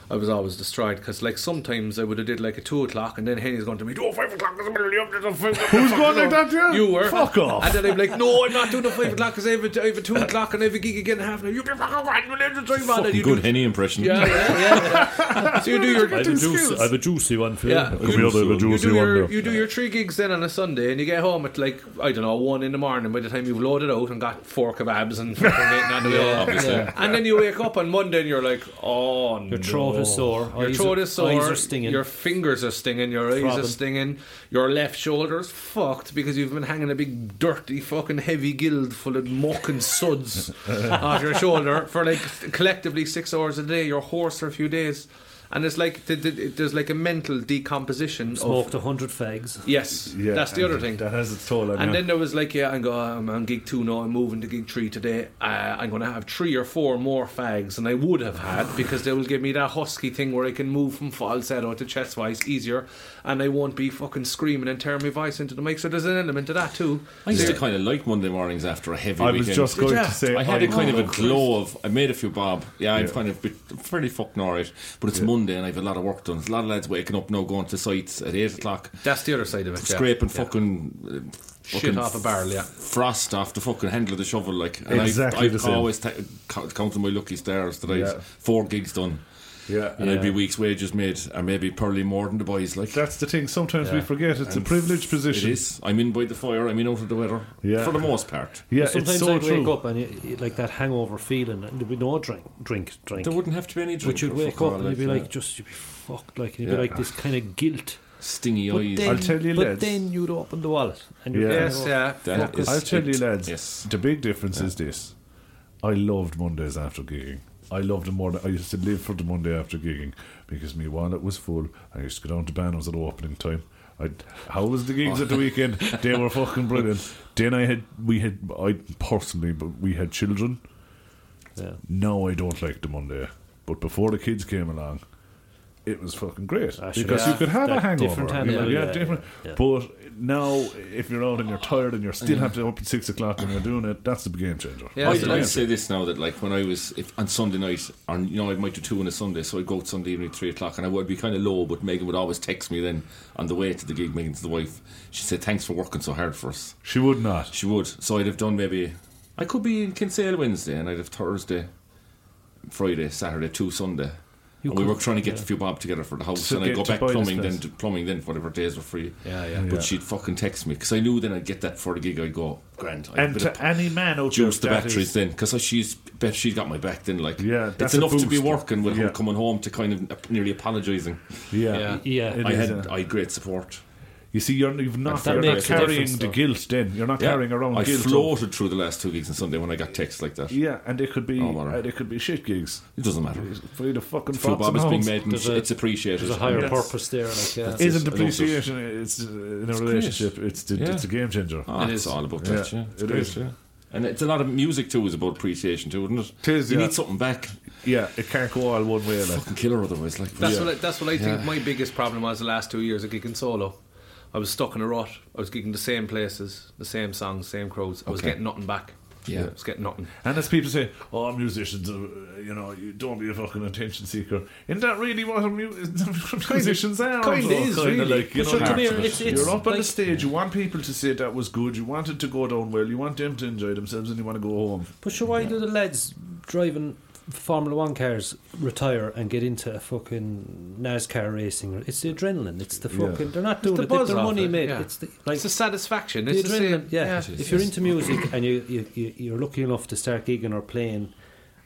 I was always destroyed because like sometimes I would have did like a two o'clock and then Henny's going to me, do five o'clock is the middle of the Who's Who's going like that, yeah? You were. Fuck off. And then I'm like, no, I'm not doing the five o'clock because I, have a- I have a two o'clock and I have a gig again in half an hour. You be fucking right, we'll have to drive on. And Fucking you good do, Henny impression. yeah, yeah, yeah. so you do your I have, a juicy, I have a juicy one for you. Yeah. Come here, David, you juicy do one your there. you do your three gigs then on a Sunday and you get home at like I don't know one in the morning by the time you've loaded out and got four kebabs and fucking waiting on the way home. obviously. and then you wake up on Monday and you're like oh Your throat no. is sore. your eyes throat are- is sore Eyes are stinging. your fingers are stinging your eyes are stinging your left shoulder's fucked because you've been hanging a big dirty fucking heavy guild full of muck and suds off your shoulder for like collectively six hours a day you're hoarse for a few days and it's like th- th- there's like a mental decomposition of Smoked a hundred fags. Yes, Yeah, that's the other thing. That has its toll And you. then there was like, yeah, I'm, go, I'm on gig two now, I'm moving to gig three today. Uh, I'm going to have three or four more fags than I would have had because they will give me that husky thing where I can move from falsetto to chest voice easier and I won't be fucking screaming and tearing my voice into the mic. So there's an element to that too. I used to kind of like Monday mornings after a heavy I was weekend. just going ya? to say I had a kind of a glow of. I made a few bob. Yeah, I'm Yeah. kind of bit, fairly fucking alright. But it's Monday and I have a lot of work done. There's a lot of lads waking up now, going to sites at eight o'clock, That's the other side of it. scraping Yeah. fucking uh, Shit off a barrel, yeah. frost off the fucking handle of the shovel. Like, and Exactly I've, the I've same. always ta- count- counted my lucky stars that Yeah. I've four gigs done, Yeah, and I'd be week's wages made, and maybe probably more than the boys. Like, that's the thing. Sometimes we forget it's a privileged position. is. I'm in by the fire. I'm in out of the weather. Yeah. for the most part. Yeah, Sometimes it's so I'd wake up and you, you- like that hangover feeling, and there'd be no drink, drink, drink. There wouldn't have to be any drink. But you'd wake up and you'd be yeah. like, just you'd be fucked, like, and you'd Yeah. be like this kind of guilt. stingy But eyes. then, I'll tell you, but lads. then you'd open the wallet and you'd Yeah. Yes, go, yeah. That Fuck is- I'll tell you, it- lads. yes. The big difference is this: I loved Mondays after gigging. I loved them more. Than, I used to live for the Monday after gigging because my wallet was full. I used to go down to Banos at opening time. I, how was the gigs at the weekend? They were fucking brilliant. Then I had, we had, I personally, but we had children. Yeah. Now I don't like the Monday, but before the kids came along, it was fucking great sure. because Yeah. you could have a hangover. different yeah, animal, yeah, yeah, different. yeah, yeah. But now, if you're out and you're tired and you're still have to be up at six o'clock and you're doing it, that's the game changer. Yeah, That's so the I'd, game I'd say this now that like when I was if, on Sunday night, on you know I might do two on a Sunday, so I'd go out Sunday evening three o'clock, and I would be kind of low, but Megan would always text me then on the way to the gig. Megan's the wife. She said, "Thanks for working so hard for us." She would not. She would. So I'd have done maybe I could be in Kinsale Wednesday, and I'd have Thursday, Friday, Saturday, two Sunday. You and we were trying to get yeah. a few bob together for the house, To and I'd go back plumbing then to plumbing then whatever days were free. Yeah, yeah. But Yeah. she'd fucking text me because I knew then I'd get that for the gig. I'd go grand. I'd And bit of to any man out juice the batteries is- then because she's bet she's got my back then like Yeah, it's that's a enough to be working with Yeah. her coming home to kind of nearly apologising Yeah, Yeah. Yeah. It I is, had uh, I had great support You see, you're you've not That you're not carrying the guilt. Then you're not carrying around I guilt. of- floated through the last two gigs on Sunday when I got texts like that Yeah, and they could be Oh, matter. uh, they could be shit gigs. it doesn't matter For the fucking Few fox bob is being made and There's a- it's appreciated There's a higher That's- purpose there, like yeah. That's- Isn't I it. appreciation? It's uh, in a relationship. It's the, Yeah. it's a game changer. Ah, It it's all about that yeah it's it great, is. yeah. and it's a lot of music too is about appreciation too isn't it It is, you yeah. need something back Yeah, it can't go all one way. Like fucking killer otherwise like That's Yeah. what I, that's what I think Yeah. my biggest problem was the last two years of gigging solo. I was stuck in a rut. I was gigging the same places, the same songs, same crowds. I was getting nothing back. Yeah. I was getting nothing. And as people say, oh, musicians, uh, you know, you don't be a fucking attention seeker. Isn't that really what a mu- musicians are? kinda is, Kinda. Like, you But know, sure, come part here, of it. it's- it's You're up on the stage. You want people to say that was good. You want it to go down well. You want them to enjoy themselves, and you want to go home. But sure, why do the lads driving Formula One cars retire and get into a fucking NASCAR racing, it's the adrenaline. It's the Yeah. fucking. They're not doing the it. They're, buzz they're money it, made. yeah. It's the, like it's a satisfaction. the It's the adrenaline. same. yeah. It is, if you're into music and you, you, you you're lucky enough to start gigging or playing,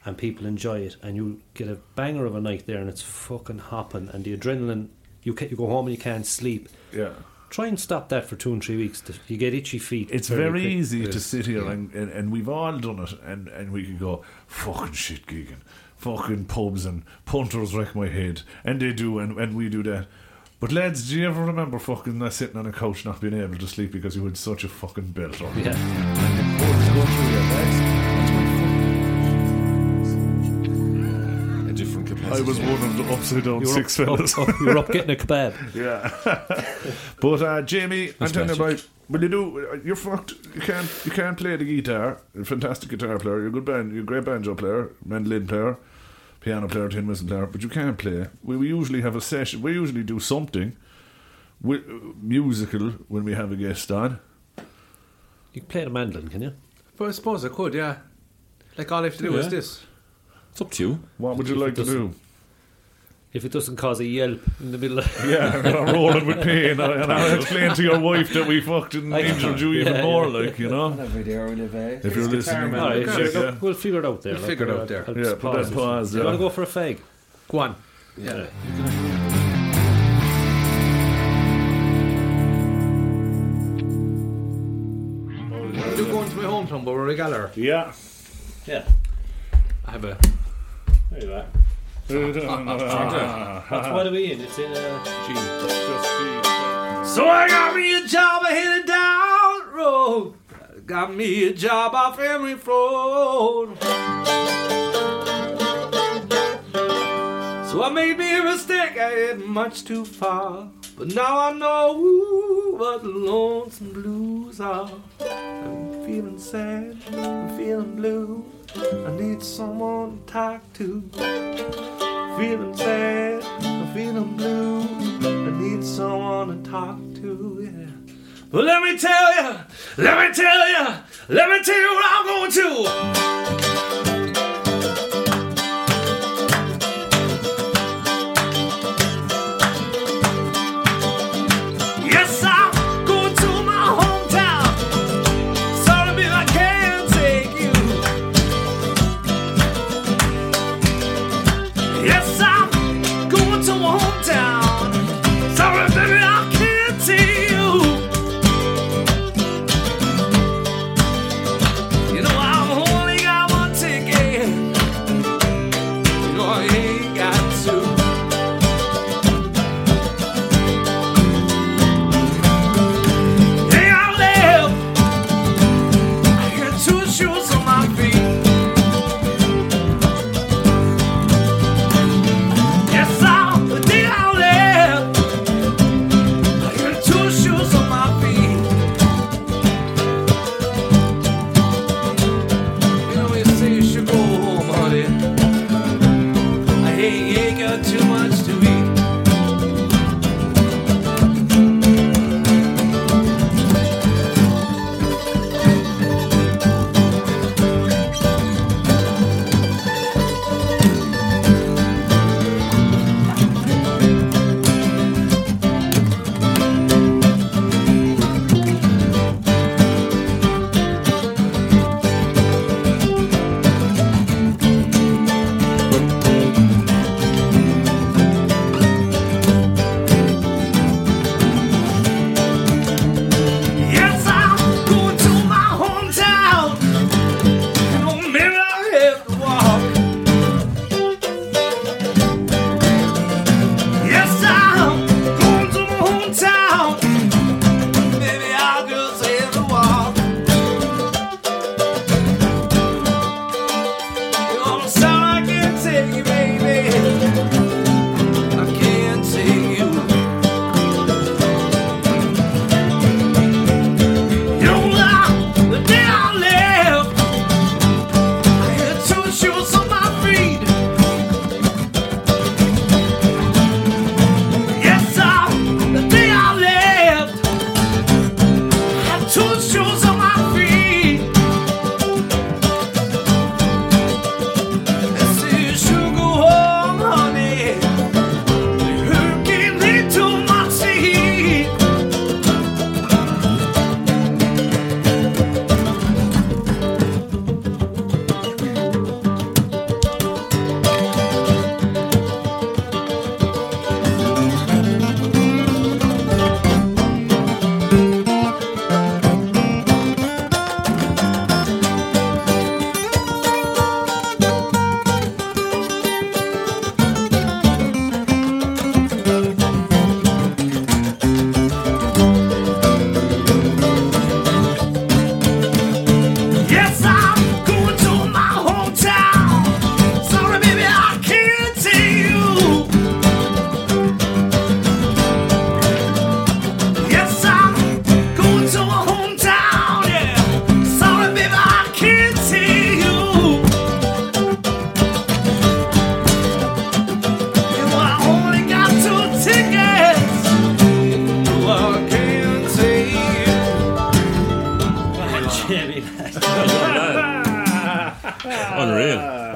and people enjoy it, and you get a banger of a night there, and it's fucking hopping, and the adrenaline. You can, you go home and you can't sleep. Yeah. Try and stop that for two and three weeks. You get itchy feet. It's very quick. easy to sit here and, and, and we've all done it and, and we can go, fucking shit gigging, fucking pubs and punters wreck my head. And they do and, and we do that. But lads, do you ever remember fucking sitting on a couch not being able to sleep because you had such a fucking belt on? Yeah. I was one of the upside down You were six up, fellas. up, up, you're up getting a kebab. Yeah, but uh, Jamie, I'm That's telling you magic. about. Will you do? uh, You're fucked. You can't. You can't play the guitar. You're a fantastic guitar player. You're a good band. You're a great banjo player, mandolin player, piano player, tin whistle player. But you can't play. We, we usually have a session. We usually do something wi- uh, musical when we have a guest on. You can play the mandolin, can you? But I suppose I could, yeah. Like all I have to do is this. It's up to you. What would you If like to do? If it doesn't cause a yelp in the middle of Yeah, I'm rolling with pain, and I'll explain to your wife that we fucked I- injured you even Yeah, more, yeah. like you know. Every day we live, eh? If you're listening, All right, yeah, sure, yeah. look, we'll figure it out there. We'll figure it out there. I'll Yeah, just put that it. pause You there. want to go for a fag? Go on. Yeah. I do go into my hometown, but we're a galler. Yeah. Yeah. I have a There you are. That's what are we in? It's in uh, G. So I got me a job, I hit it down road. Got me a job off Emery Road. So I made me a mistake, I hit much too far. But now I know what lonesome blues are. I'm feeling sad, I'm feeling blue. I need someone to talk to. Feeling sad, I'm feeling blue. I need someone to talk to, yeah. But let me tell you, let me tell you, let me tell you what I'm going to.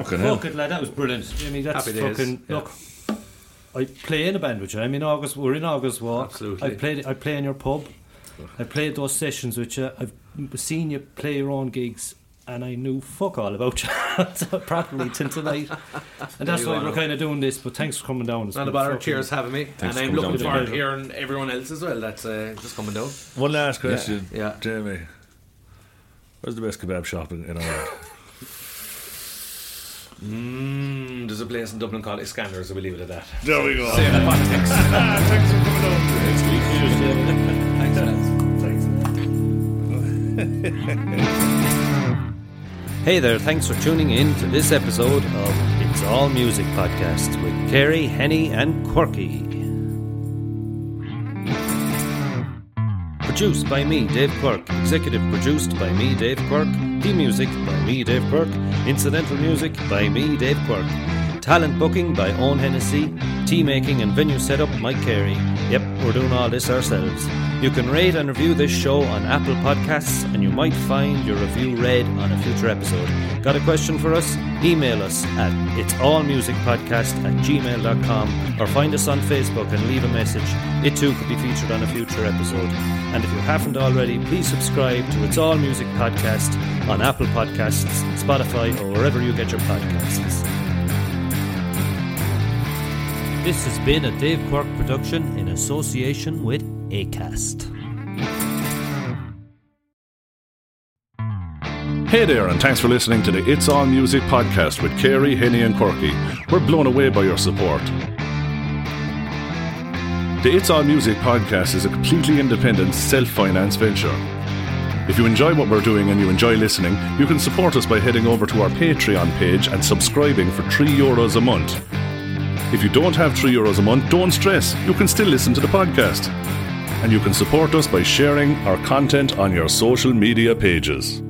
Fucking hell. Fuck it, lad. That was brilliant. I mean, that's Happy days, fucking. yeah. Look, I play in a band with you. I'm in August. We're in August Walk. Absolutely. I played. I play in your pub. I played those sessions with you. I've seen you play your own gigs, and I knew fuck all about you properly till tonight. And that's why we're kind of doing this. But thanks for coming down. It's Not been a bother. fucking- Cheers having me. Thanks and I'm looking coming forward to hearing everyone else as well that's uh, just coming down. One last question, Yeah. Jamie. Where's the best kebab shop in, in Ireland? Mm, there's a place in Dublin called Iskander, so we'll leave it at that. There we go. Save the politics. Thanks for coming down. Next week. Thanks, lads. Hey there, thanks for tuning in to this episode of It's All Music Podcast with Carey, Henny, and Quirky. Produced by me, Dave Quirk. Executive produced by me, Dave Quirk. Theme music by me, Dave Quirk. Incidental music by me, Dave Quirk. Talent booking by Owen Hennessy. Tea making and venue setup, Mike Carey. Yep, we're doing all this ourselves. You can rate and review this show on Apple Podcasts, and you might find your review read on a future episode. Got a question for us? Email us at itsallmusicpodcast at gmail.com or find us on Facebook and leave a message. It too could be featured on a future episode. And if you haven't already, please subscribe to It's All Music Podcast on Apple Podcasts, Spotify, or wherever you get your podcasts. This has been a Dave Quirk production in association with ACAST. Hey there, and thanks for listening to the It's All Music podcast with Carey, Henny, and Quirky. We're blown away by your support. The It's All Music podcast is a completely independent, self financed venture. If you enjoy what we're doing and you enjoy listening, you can support us by heading over to our Patreon page and subscribing for 3 euros a month. If you don't have 3 euros a month, don't stress, you can still listen to the podcast. And you can support us by sharing our content on your social media pages.